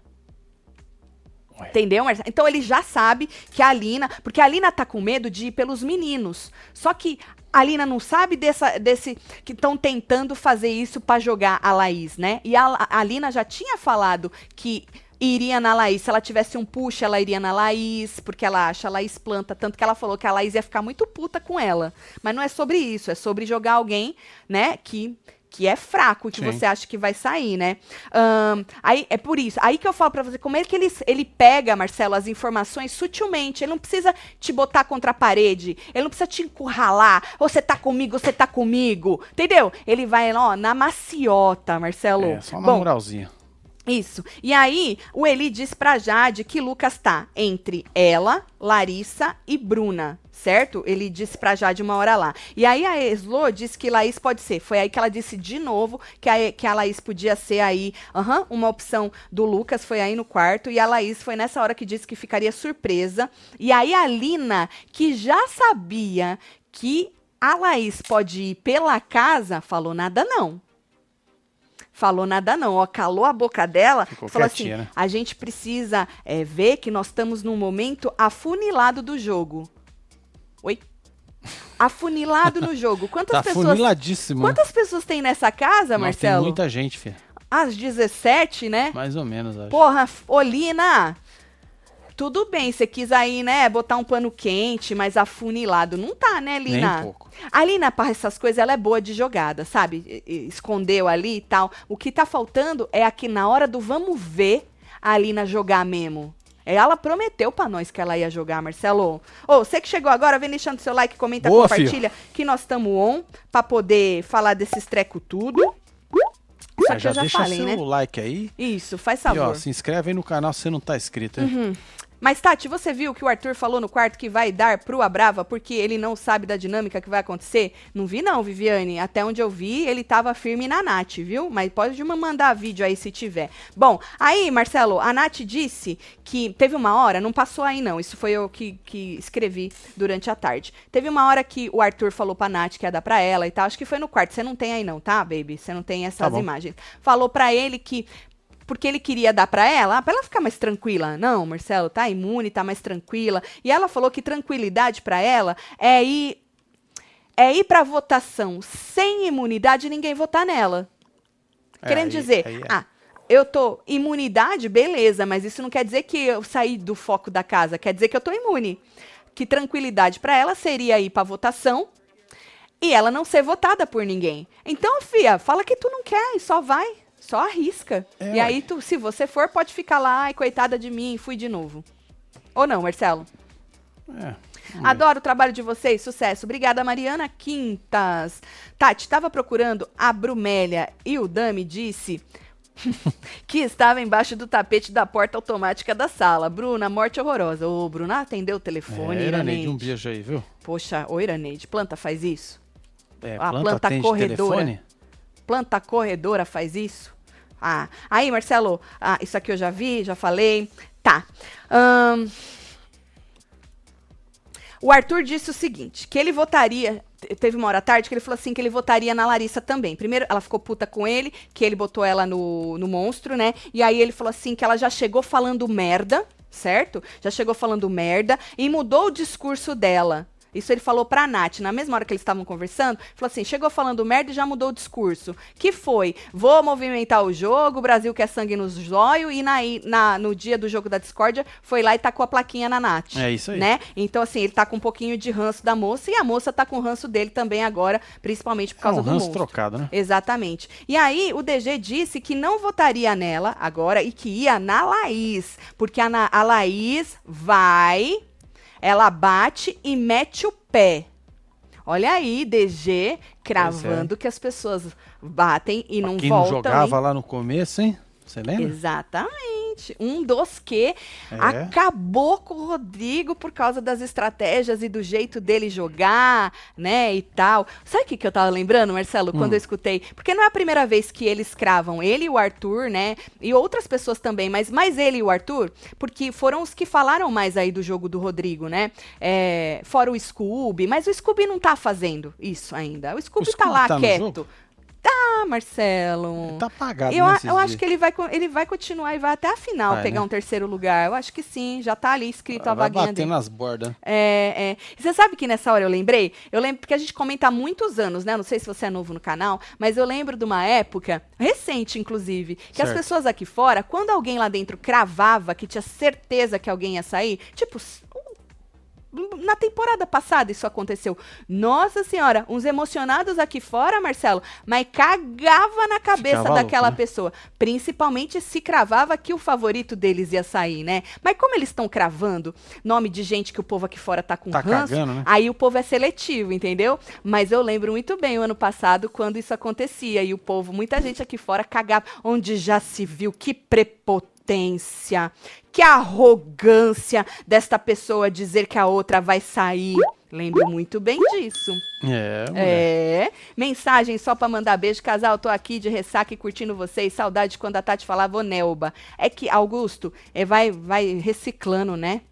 Ué. Entendeu, Marcelo? Então ele já sabe que a Lina. Porque a Lina tá com medo de ir pelos meninos. Só que a Lina não sabe dessa, desse. que estão tentando fazer isso pra jogar a Laís, né? E a, a Lina já tinha falado que iria na Laís. Se ela tivesse um push, ela iria na Laís, porque ela acha a Laís planta. Tanto que ela falou que a Laís ia ficar muito puta com ela. Mas não é sobre isso, é sobre jogar alguém, né, que. Que é fraco, que Sim. você acha que vai sair, né? Ahn, aí é por isso. Aí que eu falo pra você, como é que ele, ele pega, Marcelo, as informações sutilmente. Ele não precisa te botar contra a parede. Ele não precisa te encurralar. Você tá comigo, você tá comigo. Entendeu? Ele vai, ó, na maciota, Marcelo. É, só na Bom, moralzinha. Isso. E aí, o Eli diz pra Jade que Lucas tá entre ela, Larissa e Bruna, certo? Ele disse pra Jade uma hora lá. E aí a Eslo disse que Laís pode ser. Foi aí que ela disse de novo que a, que a Laís podia ser aí, aham, uma opção do Lucas. Foi aí no quarto. E a Laís foi nessa hora que disse que ficaria surpresa. E aí a Lina, que já sabia que a Laís pode ir pela casa, falou nada não. Falou nada não, ó, calou a boca dela, Ficou falou assim, né? a gente precisa é, ver que nós estamos num momento afunilado do jogo. Oi? Afunilado no jogo. Quantas Tá pessoas... funiladíssimo. né? Quantas pessoas tem nessa casa, Nossa, Marcelo? Tem muita gente, filho. Às 17, né? Mais ou menos, acho. Porra, Olina, tudo bem, você quis aí, né, botar um pano quente, mas afunilado. Não tá, né, Nem Lina? um pouco. A Lina, para essas coisas, ela é boa de jogada, sabe? E- e- Escondeu ali e tal. O que tá faltando é aqui na hora do vamos ver a Lina jogar mesmo. Ela prometeu pra nós que ela ia jogar, Marcelo. Ô, você que chegou agora, vem deixando seu like, comenta, Boa, compartilha, que nós estamos on pra poder falar desses treco tudo. Isso É, eu já deixa falei, seu né? like aí. Isso, faz E favor. ó, se inscreve aí no canal se você não tá inscrito, hein? Mas, Tati, você viu que o Arthur falou no quarto que vai dar pro Abrava porque ele não sabe da dinâmica que vai acontecer? Não vi, não, Viviane. Até onde eu vi, ele tava firme na Nath, viu? Mas pode mandar vídeo aí se tiver. Bom, aí, Marcelo, a Nath disse que teve uma hora, não passou aí não, isso foi eu que, que escrevi durante a tarde. Teve uma hora que o Arthur falou pra Nath que ia dar pra ela e tal, acho que foi no quarto. Você não tem aí não, tá, baby? Você não tem essas Tá imagens. Falou pra ele que porque ele queria dar pra ela, pra ela ficar mais tranquila. Não, Marcelo, tá imune, tá mais tranquila. E ela falou que tranquilidade pra ela é ir é ir pra votação sem imunidade e ninguém votar nela. É, Querendo aí- dizer, aí é. ah, eu tô imunidade, beleza, mas isso não quer dizer que eu saí do foco da casa, quer dizer que eu tô imune. Que tranquilidade pra ela seria ir pra votação e ela não ser votada por ninguém. Então, fia, fala que tu não quer e só vai, só arrisca. É, e aí tu, se você for, pode ficar lá, ai, coitada de mim, fui de novo. Ou não, Marcelo? É. Adoro o trabalho de vocês, sucesso. Obrigada, Mariana Quintas. Tati, estava procurando a Brumélia e o Dami disse que estava embaixo do tapete da porta automática da sala. Bruna, morte horrorosa. Ô, Bruna, atendeu o telefone, é, Iraneide, um beijo aí, viu? Poxa, ô, Iraneide, planta faz isso? É, A planta atende corredora. telefone? Planta corredora faz isso? Ah, aí, Marcelo, ah, isso aqui eu já vi, já falei. Tá. Ahn, o Arthur disse o seguinte, que ele votaria... te- Teve uma hora à tarde que ele falou assim que ele votaria na Larissa também. Primeiro, ela ficou puta com ele, que ele botou ela no, no monstro, né? E aí ele falou assim que ela já chegou falando merda, certo? Já chegou falando merda e mudou o discurso dela. Isso ele falou pra Nath, na mesma hora que eles estavam conversando, falou assim, chegou falando merda e já mudou o discurso. Que foi, vou movimentar o jogo, o Brasil quer sangue nos zóio, e na, na- no dia do jogo da discórdia, foi lá e tacou a plaquinha na Nath. É isso aí. Né? Então, assim, ele tá com um pouquinho de ranço da moça, e a moça tá com ranço dele também agora, principalmente por É causa um do ranço monstro. trocado, né? Exatamente. E aí, o DG disse que não votaria nela agora e que ia na Laís. Porque a, a Laís vai, ela bate e mete o pé. Olha aí, DG cravando que as pessoas batem e não é. Quem não voltam. jogava hein? lá no começo, hein? Você lembra? Exatamente. Um dos que É. acabou com o Rodrigo por causa das estratégias e do jeito dele jogar, né, e tal. Sabe o que, que eu tava lembrando, Marcelo, Hum. quando eu escutei? Porque não é a primeira vez que eles cravam, ele e o Arthur, né, e outras pessoas também, mas mais ele e o Arthur, porque foram os que falaram mais aí do jogo do Rodrigo, né, é, fora o Scooby, mas o Scooby não tá fazendo isso ainda. O Scooby, tá Scooby lá tá quieto. Tá, Marcelo. Tá apagado Eu, a- eu acho que ele vai, ele vai continuar e vai até a final Vai, pegar né? um terceiro lugar. Eu acho que sim, já tá ali escrito a Vai vaguinha bater dele. nas bordas. É, é. E você sabe que nessa hora eu lembrei? Eu lembro porque a gente comenta há muitos anos, né? Não sei se você é novo no canal, mas eu lembro de uma época, recente inclusive, que as Certo. pessoas aqui fora, quando alguém lá dentro cravava que tinha certeza que alguém ia sair, tipo, na temporada passada isso aconteceu. Nossa senhora, uns emocionados aqui fora, Marcelo, mas cagava na cabeça Ficava louco, daquela né? pessoa. Principalmente se cravava que o favorito deles ia sair, né? Mas como eles estão cravando nome de gente que o povo aqui fora tá com Tá ranço, cagando, né? aí o povo é seletivo, entendeu? Mas eu lembro muito bem o ano passado quando isso acontecia e o povo, muita gente aqui fora cagava, onde já se viu que prepotência, que arrogância desta pessoa dizer que a outra vai sair. Lembro muito bem disso. É, mulher. É. Mensagem só pra mandar beijo. Casal, tô aqui de ressaca e curtindo vocês. Saudade quando a Tati falava "Ô, Nelba. É que, Augusto, é, vai, vai reciclando, né?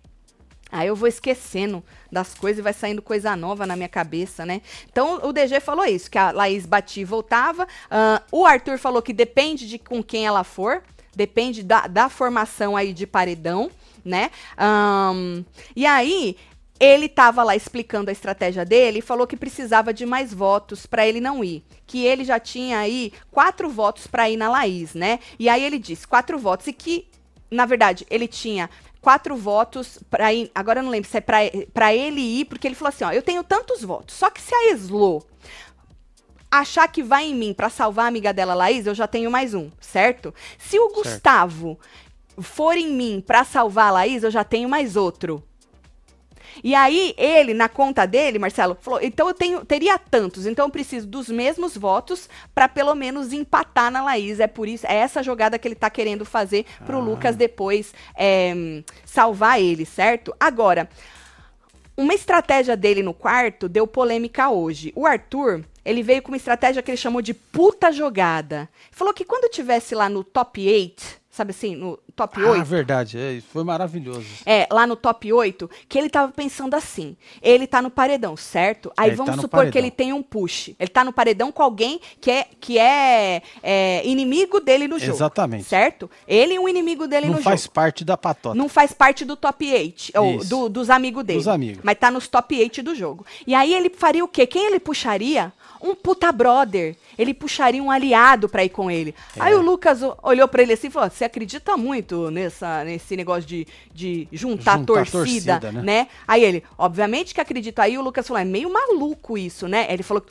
Aí eu vou esquecendo das coisas e vai saindo coisa nova na minha cabeça, né? Então o DG falou isso, que a Laís batia e voltava. Ah, o Arthur falou que depende de com quem ela for, depende da, da formação aí de paredão, né? Ahn, e aí ele tava lá explicando a estratégia dele e falou que precisava de mais votos para ele não ir. Que ele já tinha aí quatro votos para ir na Laís, né? E aí ele disse quatro votos e que, na verdade, ele tinha quatro votos para ir. Agora eu não lembro se é pra ele ir, porque ele falou assim: ó, eu tenho tantos votos. Só que se a Eslo achar que vai em mim para salvar a amiga dela, Laís, eu já tenho mais um, certo? Se o Gustavo for em mim para salvar a Laís, eu já tenho mais outro. E aí, ele, na conta dele, Marcelo, falou: então eu tenho, teria tantos, então eu preciso dos mesmos votos para pelo menos empatar na Laís. É por isso, é essa jogada que ele tá querendo fazer pro Ah. Lucas depois é, salvar ele, certo? Agora, uma estratégia dele no quarto deu polêmica hoje. O Arthur, ele veio com uma estratégia que ele chamou de puta jogada. Falou que quando tivesse lá no top 8, sabe assim, no top Ah, 8, verdade. É, foi maravilhoso. é, lá no top 8, que ele tava pensando assim. Ele tá no paredão, certo? Aí Ele vamos tá supor que paredão. ele tem um push. Ele tá no paredão com alguém que é, que é, é, inimigo dele no jogo. Exatamente. Certo? Ele é um inimigo dele Não no faz jogo. parte da patota. Não faz parte do top 8, ou do- dos amigos dele. Dos amigos. Mas tá nos top 8 do jogo. E aí ele faria o quê? Quem ele puxaria? Um puta brother. Ele puxaria um aliado pra ir com ele. É. Aí o Lucas olhou pra ele assim e falou: Você acredita muito nessa, nesse negócio de, de juntar, Juntar torcida, torcida, né? né? Aí ele, obviamente que acredita. Aí o Lucas falou: É meio maluco isso, né? Ele falou.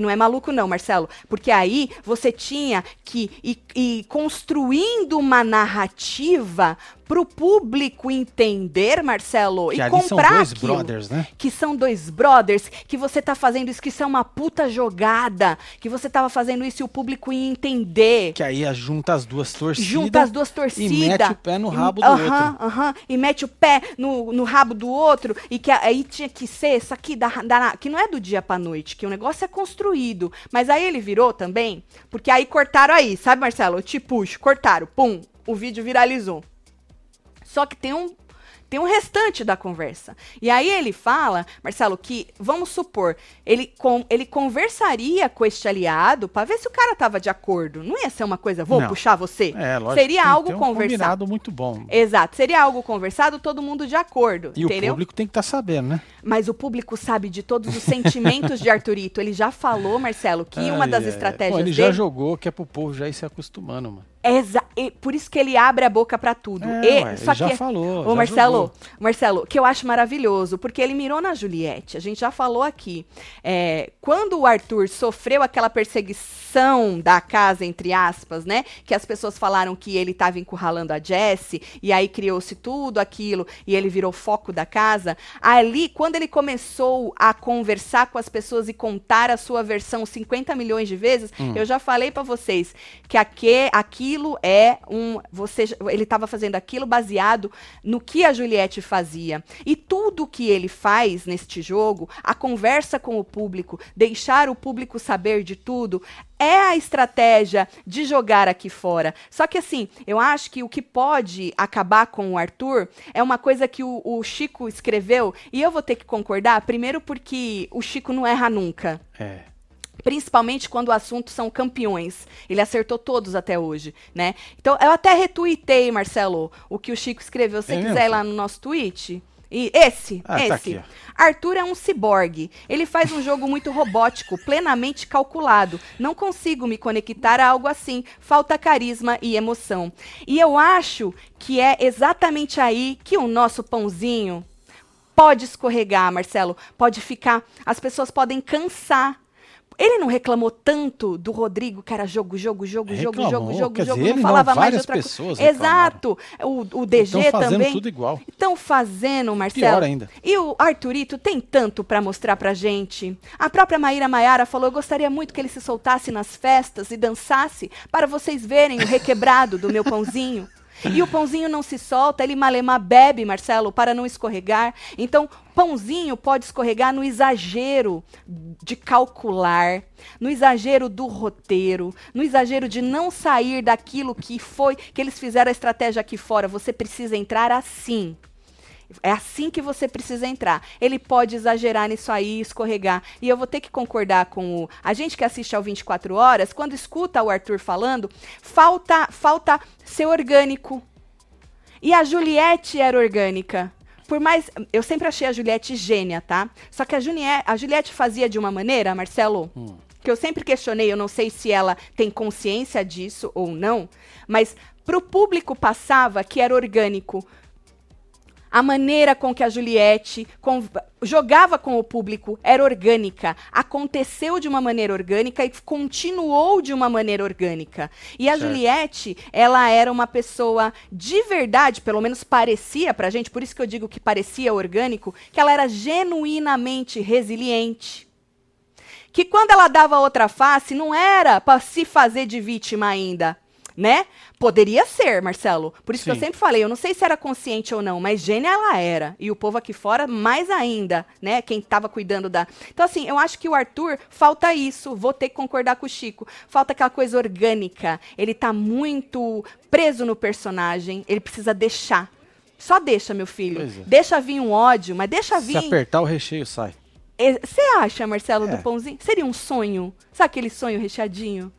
Que não é maluco, não, Marcelo. Porque aí você tinha que ir, ir construindo uma narrativa pro público entender, Marcelo, Que e comprar são dois aquilo. brothers, né? Que são dois brothers, que você tá fazendo isso, que isso é uma puta jogada, que você tava fazendo isso e o público ia entender. Que aí junta as duas torcidas. Junta as duas torcidas. E mete o pé no rabo do Aham, outro. aham, e mete o pé no, no rabo do outro. E que aí tinha que ser isso aqui, da, da- que não é do dia pra noite, que o negócio é construído. Mas aí ele virou também, porque aí cortaram aí, sabe, Marcelo? Eu te puxo, cortaram, pum, o vídeo viralizou. Só que tem um tem um restante da conversa. E aí ele fala, Marcelo, que vamos supor, ele, com, ele conversaria com este aliado pra ver se o cara tava de acordo. Não ia ser uma coisa, vou Não. puxar você. É, lógico. Seria algo um conversado. combinado muito bom. Exato, seria algo conversado, todo mundo de acordo, E entendeu? o público tem que estar sabendo, né? Mas o público sabe de todos os sentimentos de Arthurito. Ele já falou, Marcelo, que uma das ai. estratégias Pô, ele dele já jogou, que é pro povo já ir se acostumando, mano. Exa e por isso que ele abre a boca pra tudo. É, E- ué, só ele já que, falou, Ô, já Marcelo, jogou. Marcelo, que eu acho maravilhoso, porque ele mirou na Juliette. A gente já falou aqui. É, quando o Arthur sofreu aquela perseguição da casa, entre aspas, né? Que as pessoas falaram que ele estava encurralando a Jessie, e aí criou-se tudo aquilo, e ele virou foco da casa. Ali, quando ele começou a conversar com as pessoas e contar a sua versão 50 milhões de vezes, Hum. eu já falei pra vocês que aque, aquilo é um. Você, ele estava fazendo aquilo baseado no que a Juliette fazia. E tudo que ele faz neste jogo, a conversa com o público, deixar o público saber de tudo, é a estratégia de jogar aqui fora. Só que assim, eu acho que o que pode acabar com o Arthur é uma coisa que o, o Chico escreveu, e eu vou ter que concordar, primeiro porque o Chico não erra nunca. É. Principalmente quando o assunto são campeões. Ele acertou todos até hoje, né? Então, eu até retuitei, Marcelo, o que o Chico escreveu. Se você É quiser mesmo? ir lá no nosso tweet. E esse, Ah, tá esse. ó. Arthur é um ciborgue. Ele faz um jogo muito robótico, plenamente calculado. Não consigo me conectar a algo assim. Falta carisma e emoção. E eu acho que é exatamente aí que o nosso pãozinho pode escorregar, Marcelo. Pode ficar. As pessoas podem cansar. Ele não reclamou tanto do Rodrigo, que era jogo, jogo, jogo, jogo, Reclamou, jogo, jogo, quer jogo, dizer, não ele não, falava mais de outra coisa. pessoas reclamaram. Exato. O, o DG Estão fazendo também. tudo igual. Estão fazendo, Marcelo. Pior ainda. E o Arthurito tem tanto pra mostrar pra gente. A própria Maíra Maiara falou: eu gostaria muito que ele se soltasse nas festas e dançasse para vocês verem o requebrado do meu pãozinho. E o pãozinho não se solta, ele malemar bebe, Marcelo, para não escorregar. Então, pãozinho pode escorregar no exagero de calcular, no exagero do roteiro, no exagero de não sair daquilo que foi, que eles fizeram a estratégia aqui fora. Você precisa entrar assim. É assim que você precisa entrar. Ele pode exagerar nisso aí, escorregar. E eu vou ter que concordar com o. A gente que assiste ao 24 horas, quando escuta o Arthur falando, falta, falta ser orgânico. E a Juliette era orgânica. Por mais. Eu sempre achei a Juliette gênia, tá? Só que a, Juliette, a Juliette fazia de uma maneira, Marcelo, que eu sempre questionei, eu não sei se ela tem consciência disso ou não, mas pro público passava que era orgânico. A maneira com que a Juliette con- jogava com o público era orgânica. Aconteceu de uma maneira orgânica e continuou de uma maneira orgânica. E a Certo. Juliette, ela era uma pessoa de verdade, pelo menos parecia pra gente, por isso que eu digo que parecia orgânico, que ela era genuinamente resiliente. Que quando ela dava outra face, não era pra se fazer de vítima ainda, né? Poderia ser, Marcelo. Por isso que eu Sim. sempre falei, eu não sei se era consciente ou não, mas gênia ela era. E o povo aqui fora, mais ainda, né? Quem tava cuidando da. Então, assim, eu acho que o Arthur falta isso. Vou ter que concordar com o Chico. Falta aquela coisa orgânica. Ele tá muito preso no personagem. Ele precisa deixar. Só deixa, meu filho. É. Deixa vir um ódio, mas deixa Se vir. apertar o recheio sai. Você acha, Marcelo, É. do pãozinho? Seria um sonho? Sabe aquele sonho recheadinho?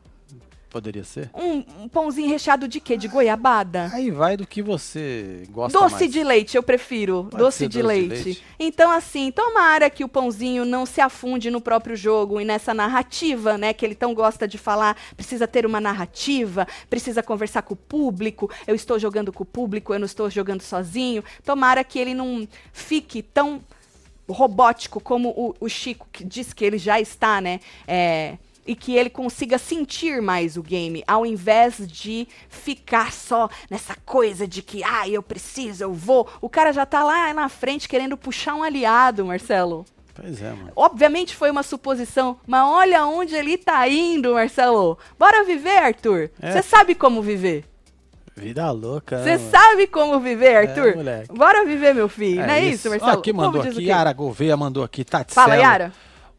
Poderia ser? Um, um pãozinho recheado de quê? De goiabada? Aí vai do que você gosta Doce mais. de leite, eu prefiro. De, doce de leite. leite. Então, assim, tomara que o pãozinho não se afunde no próprio jogo e nessa narrativa, né? Que ele tão gosta de falar. Precisa ter uma narrativa, precisa conversar com o público. Eu estou jogando com o público, eu não estou jogando sozinho. Tomara que ele não fique tão robótico como o, o Chico que diz que ele já está, né? É, e que ele consiga sentir mais o game, ao invés de ficar só nessa coisa de que, ah, eu preciso, eu vou. O cara já tá lá na frente querendo puxar um aliado, Marcelo. Pois é, mano. Obviamente foi uma suposição, mas olha onde ele tá indo, Marcelo. Bora viver, Arthur? É. Você sabe como viver? Vida louca. Você né, sabe como viver, Arthur? moleque. Bora viver, meu filho. não é isso, Marcelo? Ó, povo mandou aqui? Yara Gouveia mandou aqui. Tati Fala, Yara.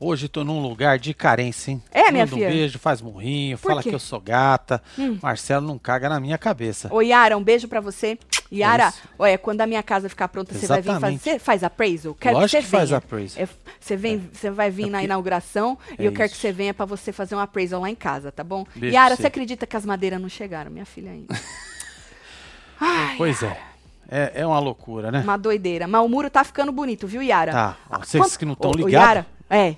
Hoje tô num lugar de carência, hein? É, minha Manda filha? um beijo, faz murrinho, Por fala quê? Hum. que eu sou gata. Marcelo não caga na minha cabeça. Ô, Yara, um beijo pra você. Yara, É isso. olha, quando a minha casa ficar pronta, você vai vir fazer. Você faz appraisal? Quero Lógico que que você faz venha. appraisal. É, Você vem, você vai vir É na porque- inauguração e É eu quero que isso. você venha pra você fazer um appraisal lá em casa, tá bom? Beijo Yara, você você. acredita que as madeiras não chegaram, minha filha ainda? Pois é. é. É uma loucura, né? Uma doideira. Mas o muro tá ficando bonito, viu, Yara? Tá. Ah, vocês quanto- que não tão Ô, ô, ligado. Yara, é.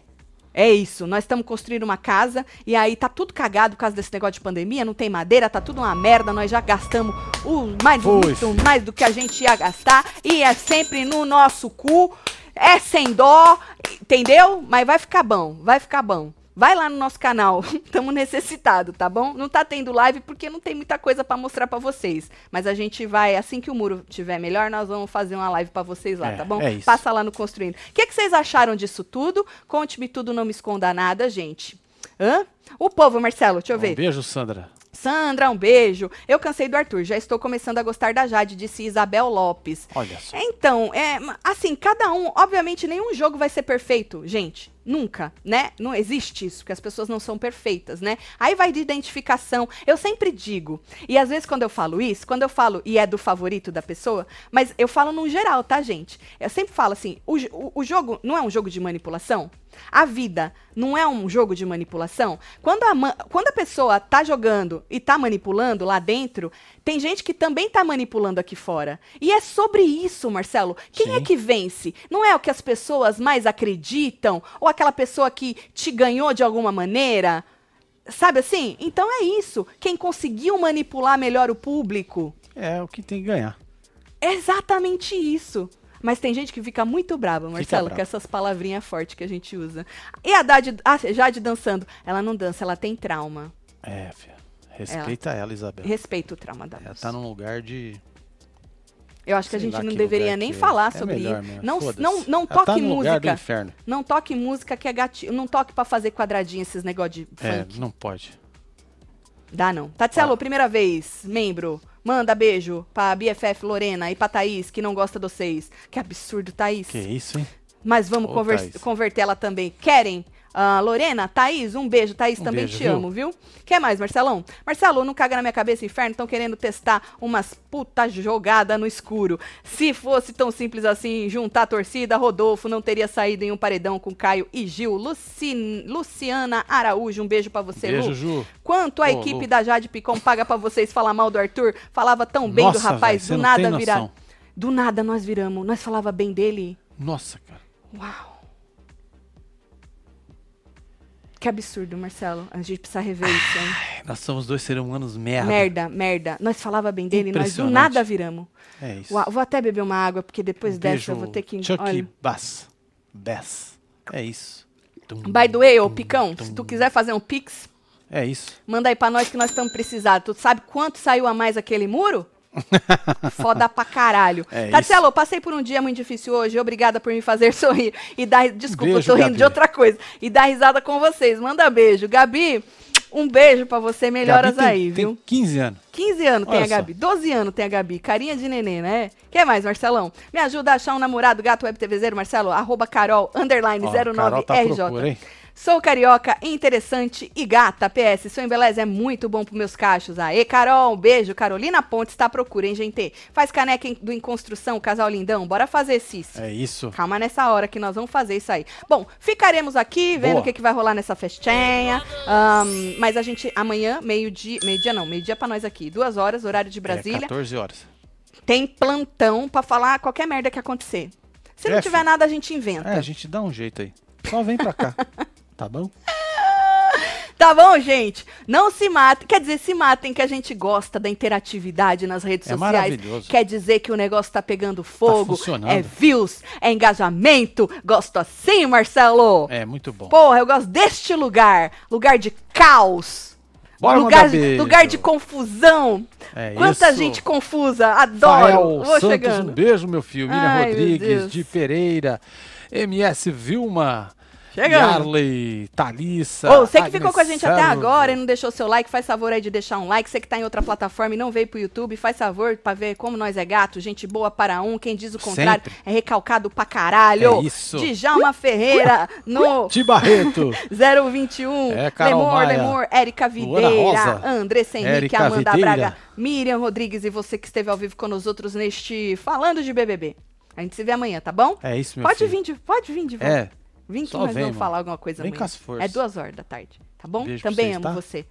É isso. Nós estamos construindo uma casa e aí tá tudo cagado por causa desse negócio de pandemia, não tem madeira, tá tudo uma merda. Nós já gastamos o mais, muito mais do que a gente ia gastar e é sempre no nosso cu. É sem dó, entendeu? Mas vai ficar bom, vai ficar bom. Vai lá no nosso canal, estamos necessitados, tá bom? Não tá tendo live porque não tem muita coisa pra mostrar pra vocês. Mas a gente vai, assim que o muro tiver melhor, nós vamos fazer uma live pra vocês lá, É, tá bom? é isso. Passa lá no Construindo. O que, que vocês acharam disso tudo? Conte-me tudo, não me esconda nada, gente. Hã? O povo, Marcelo, deixa eu ver. Um beijo, Sandra. Sandra, um beijo. Eu cansei do Arthur, já estou começando a gostar da Jade, disse Isabel Lopes. Olha só. Então, é, assim, cada um, obviamente, nenhum jogo vai ser perfeito, gente. Nunca, né? Não existe isso, porque as pessoas não são perfeitas, né? Aí vai de identificação. Eu sempre digo, e às vezes quando eu falo isso, quando eu falo e é do favorito da pessoa, mas eu falo no geral, tá, gente? Eu sempre falo assim: o, o, o jogo não é um jogo de manipulação? A vida não é um jogo de manipulação? Quando a, quando a pessoa tá jogando e tá manipulando lá dentro, tem gente que também tá manipulando aqui fora. E é sobre isso, Marcelo. Quem é Sim. que vence? Não é o que as pessoas mais acreditam? Ou aquela pessoa que te ganhou de alguma maneira? Sabe assim? Então é isso. Quem conseguiu manipular melhor o público. É o que tem que ganhar. É exatamente isso. Mas tem gente que fica muito brava, Marcelo, brava. com essas palavrinhas fortes que a gente usa. E a Jade, a Jade dançando. Ela não dança, ela tem trauma. É, filha. Respeita ela, Isabel. Respeita o trauma da Ela tá num lugar de. Eu acho que a sei gente lá não deveria nem é. falar É sobre isso. mesmo, Não, não, não Ela toque tá música. Não toque música que é gatilho. Não toque pra fazer quadradinho esses negócio de É, funk. não pode. Dá não. Tatselo, Ah. primeira vez, membro. Manda beijo pra BFF Lorena e pra Thaís, que não gosta de vocês. Que absurdo, Thaís. Que isso, hein? Mas vamos Ô, conver- Thaís. converter ela também. Querem? Ah, Lorena, Thaís, um beijo. Thaís, Um também beijo, te viu? amo, viu? Quer mais, Marcelão? Marcelo, não caga na minha cabeça, inferno. Estão querendo testar umas puta jogada no escuro. Se fosse tão simples assim, juntar a torcida, Rodolfo não teria saído em um paredão com Caio e Gil. Luci- Luciana Araújo, um beijo pra você, Beijo, Lu. Ju. Quanto a Ô, equipe Lu. da Jade Picon paga pra vocês falar mal do Arthur? Falava tão bem do Nossa, rapaz, velho, você do nada virar. Do nada nós viramos. Nós falava bem dele. Nossa, cara. Uau. Que absurdo, Marcelo. A gente precisa rever isso, hein? Nós somos dois seres humanos merda. Merda, merda. Nós falava bem dele, nós do nada viramos. É isso. Uau, Vou até beber uma água, porque depois Um dessa eu vou ter que... Chuck Olha, Bass. Bass. É isso. Tum, by the way, ô Picão, tum. se tu quiser fazer um pix, É isso. manda aí pra nós que nós estamos precisados. Tu sabe quanto saiu a mais aquele muro? Foda pra caralho. É Tatielo, passei por um dia muito difícil hoje. Obrigada por me fazer sorrir. E dar. Desculpa, Beijo, eu tô rindo Gabi. de outra coisa. E dar risada com vocês. Manda beijo. Gabi, um beijo pra você. Melhoras tem, aí, viu? Tem 15 anos. 15 anos tem Olha a só. Gabi, 12 anos tem a Gabi, carinha de neném, né? Quer mais, Marcelão? Me ajuda a achar um namorado, gato web TVZero, Marcelo, arroba carol, underline Ó, Carol tá 09RJ. procura, hein? Sou carioca, interessante e gata. PS, seu embeleza é muito bom pros meus cachos. Aê, Carol, um beijo. Carolina Pontes está à procura, hein, gente? Faz caneca em- do Em Construção, casal lindão. Bora fazer, Cis. É isso. Calma nessa hora que nós vamos fazer isso aí. Bom, ficaremos aqui vendo Boa. o que, que vai rolar nessa festinha. Ahn, mas a gente, amanhã, meio-dia, meio-dia não, meio-dia pra nós aqui, duas horas, horário de É Brasília, 14 horas. tem plantão pra falar qualquer merda que acontecer. Se não É, tiver nada, a gente inventa. É, a gente dá um jeito aí. Só vem pra cá. tá bom? Tá bom, gente? Não se matem. Quer dizer, se matem que a gente gosta da interatividade nas redes É sociais. maravilhoso. Quer dizer que o negócio tá pegando fogo. funcionando. é views, é engajamento. Gosto assim, Marcelo. É muito bom. Porra, eu gosto deste lugar. Lugar de caos. Bora lugar, beijo. lugar de confusão. É Quanta isso. gente confusa. Adoro. Rafael Vou Santos, chegando. um beijo, meu filho. Miriam Ai, Rodrigues, de Pereira, MS Vilma, Chegando. Yarley, Thalissa. Ô, você que ficou com a gente até agora e não deixou seu like, faz favor aí de deixar um like. Você que tá em outra plataforma e não veio pro YouTube, faz favor pra ver como nós é gato, gente boa para um. Quem diz o contrário Sempre. é recalcado pra caralho. É isso. Djalma Ferreira no Ti Barreto. 021. É, Carol Lemor, Maia. Lemor, Érica Videira. André Henrique, Amanda Videira. Braga, Miriam Rodrigues e você que esteve ao vivo com nós outros neste Falando de BBB. A gente se vê amanhã, tá bom? É isso, meu Pode filho. vir de, pode vir de volta. É. Vim que Só nós vem, vamos mano. falar alguma coisa Vem amanhã. com as forças. É duas horas da tarde, tá bom? Beijo Também amo tá? você.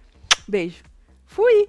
Beijo. Fui!